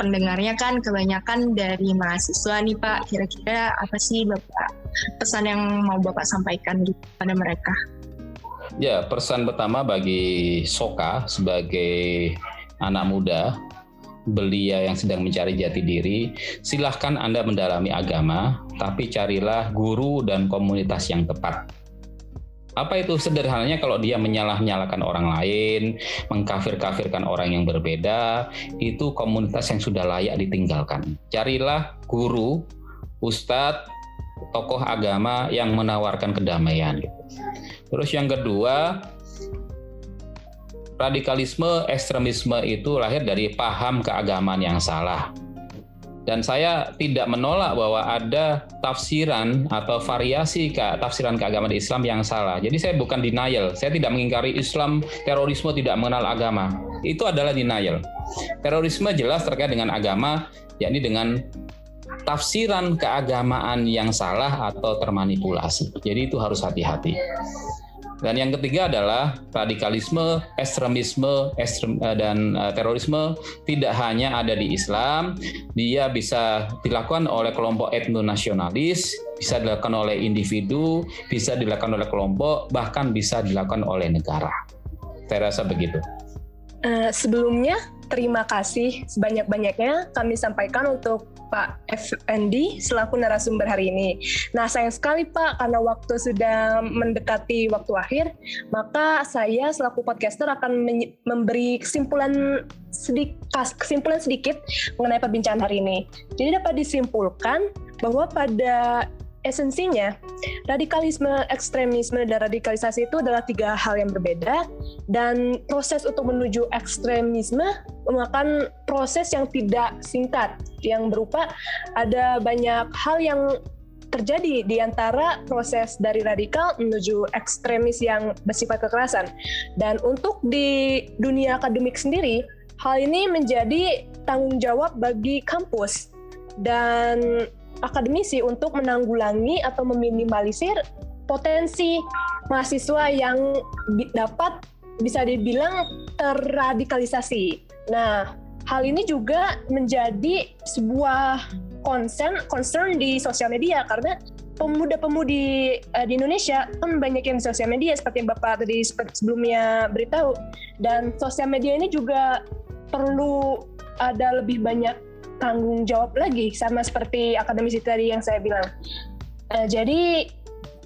pendengarnya kan kebanyakan dari mahasiswa nih Pak. Kira-kira apa sih Bapak pesan yang mau Bapak sampaikan kepada mereka? Ya, pesan pertama bagi Soka sebagai anak muda belia yang sedang mencari jati diri, silahkan Anda mendalami agama, tapi carilah guru dan komunitas yang tepat apa itu sederhananya kalau dia menyalah-nyalakan orang lain, mengkafir-kafirkan orang yang berbeda, itu komunitas yang sudah layak ditinggalkan. Carilah guru, ustadz, tokoh agama yang menawarkan kedamaian. Terus yang kedua, radikalisme, ekstremisme itu lahir dari paham keagamaan yang salah. Dan saya tidak menolak bahwa ada tafsiran atau variasi ke tafsiran keagamaan Islam yang salah. Jadi saya bukan denial. Saya tidak mengingkari Islam terorisme tidak mengenal agama. Itu adalah denial. Terorisme jelas terkait dengan agama, yakni dengan tafsiran keagamaan yang salah atau termanipulasi. Jadi itu harus hati-hati. Dan yang ketiga adalah radikalisme, ekstremisme, ekstrem, eh, dan uh, terorisme tidak hanya ada di Islam, dia bisa dilakukan oleh kelompok etnonasionalis, bisa dilakukan oleh individu, bisa dilakukan oleh kelompok, bahkan bisa dilakukan oleh negara. Saya rasa begitu. Uh, sebelumnya terima kasih sebanyak-banyaknya kami sampaikan untuk Pak FND selaku narasumber hari ini. Nah, sayang sekali Pak, karena waktu sudah mendekati waktu akhir, maka saya selaku podcaster akan memberi kesimpulan sedikit, kesimpulan sedikit mengenai perbincangan hari ini. Jadi dapat disimpulkan bahwa pada esensinya, radikalisme, ekstremisme, dan radikalisasi itu adalah tiga hal yang berbeda, dan proses untuk menuju ekstremisme memakan proses yang tidak singkat, yang berupa ada banyak hal yang terjadi di antara proses dari radikal menuju ekstremis yang bersifat kekerasan. Dan untuk di dunia akademik sendiri, hal ini menjadi tanggung jawab bagi kampus dan akademisi untuk menanggulangi atau meminimalisir potensi mahasiswa yang dapat bisa dibilang terradikalisasi. Nah, hal ini juga menjadi sebuah concern concern di sosial media karena pemuda-pemudi uh, di Indonesia kan banyak yang di sosial media seperti yang Bapak tadi sebelumnya beritahu dan sosial media ini juga perlu ada lebih banyak tanggung jawab lagi sama seperti akademisi tadi yang saya bilang. Uh, jadi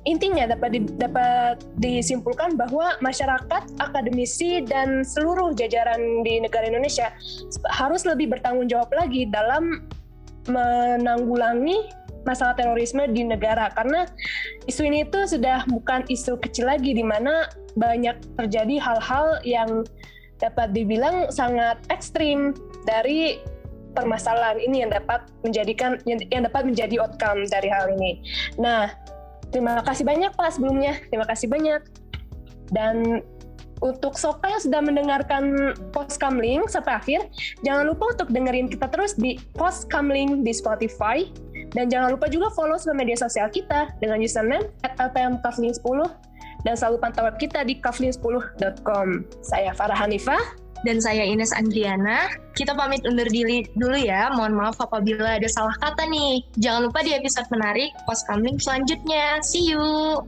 intinya dapat di, dapat disimpulkan bahwa masyarakat, akademisi dan seluruh jajaran di negara Indonesia harus lebih bertanggung jawab lagi dalam menanggulangi masalah terorisme di negara karena isu ini itu sudah bukan isu kecil lagi di mana banyak terjadi hal-hal yang dapat dibilang sangat ekstrim dari permasalahan ini yang dapat menjadikan yang, dapat menjadi outcome dari hal ini. Nah, terima kasih banyak Pak sebelumnya. Terima kasih banyak. Dan untuk Soka yang sudah mendengarkan Post Kamling sampai akhir, jangan lupa untuk dengerin kita terus di Post Kamling di Spotify. Dan jangan lupa juga follow semua media sosial kita dengan username at lpmkafling10 dan selalu pantau web kita di kafling10.com. Saya Farah Hanifah dan saya Ines Andriana. Kita pamit undur diri dulu ya. Mohon maaf apabila ada salah kata nih. Jangan lupa di episode menarik Post Kamling selanjutnya. See you!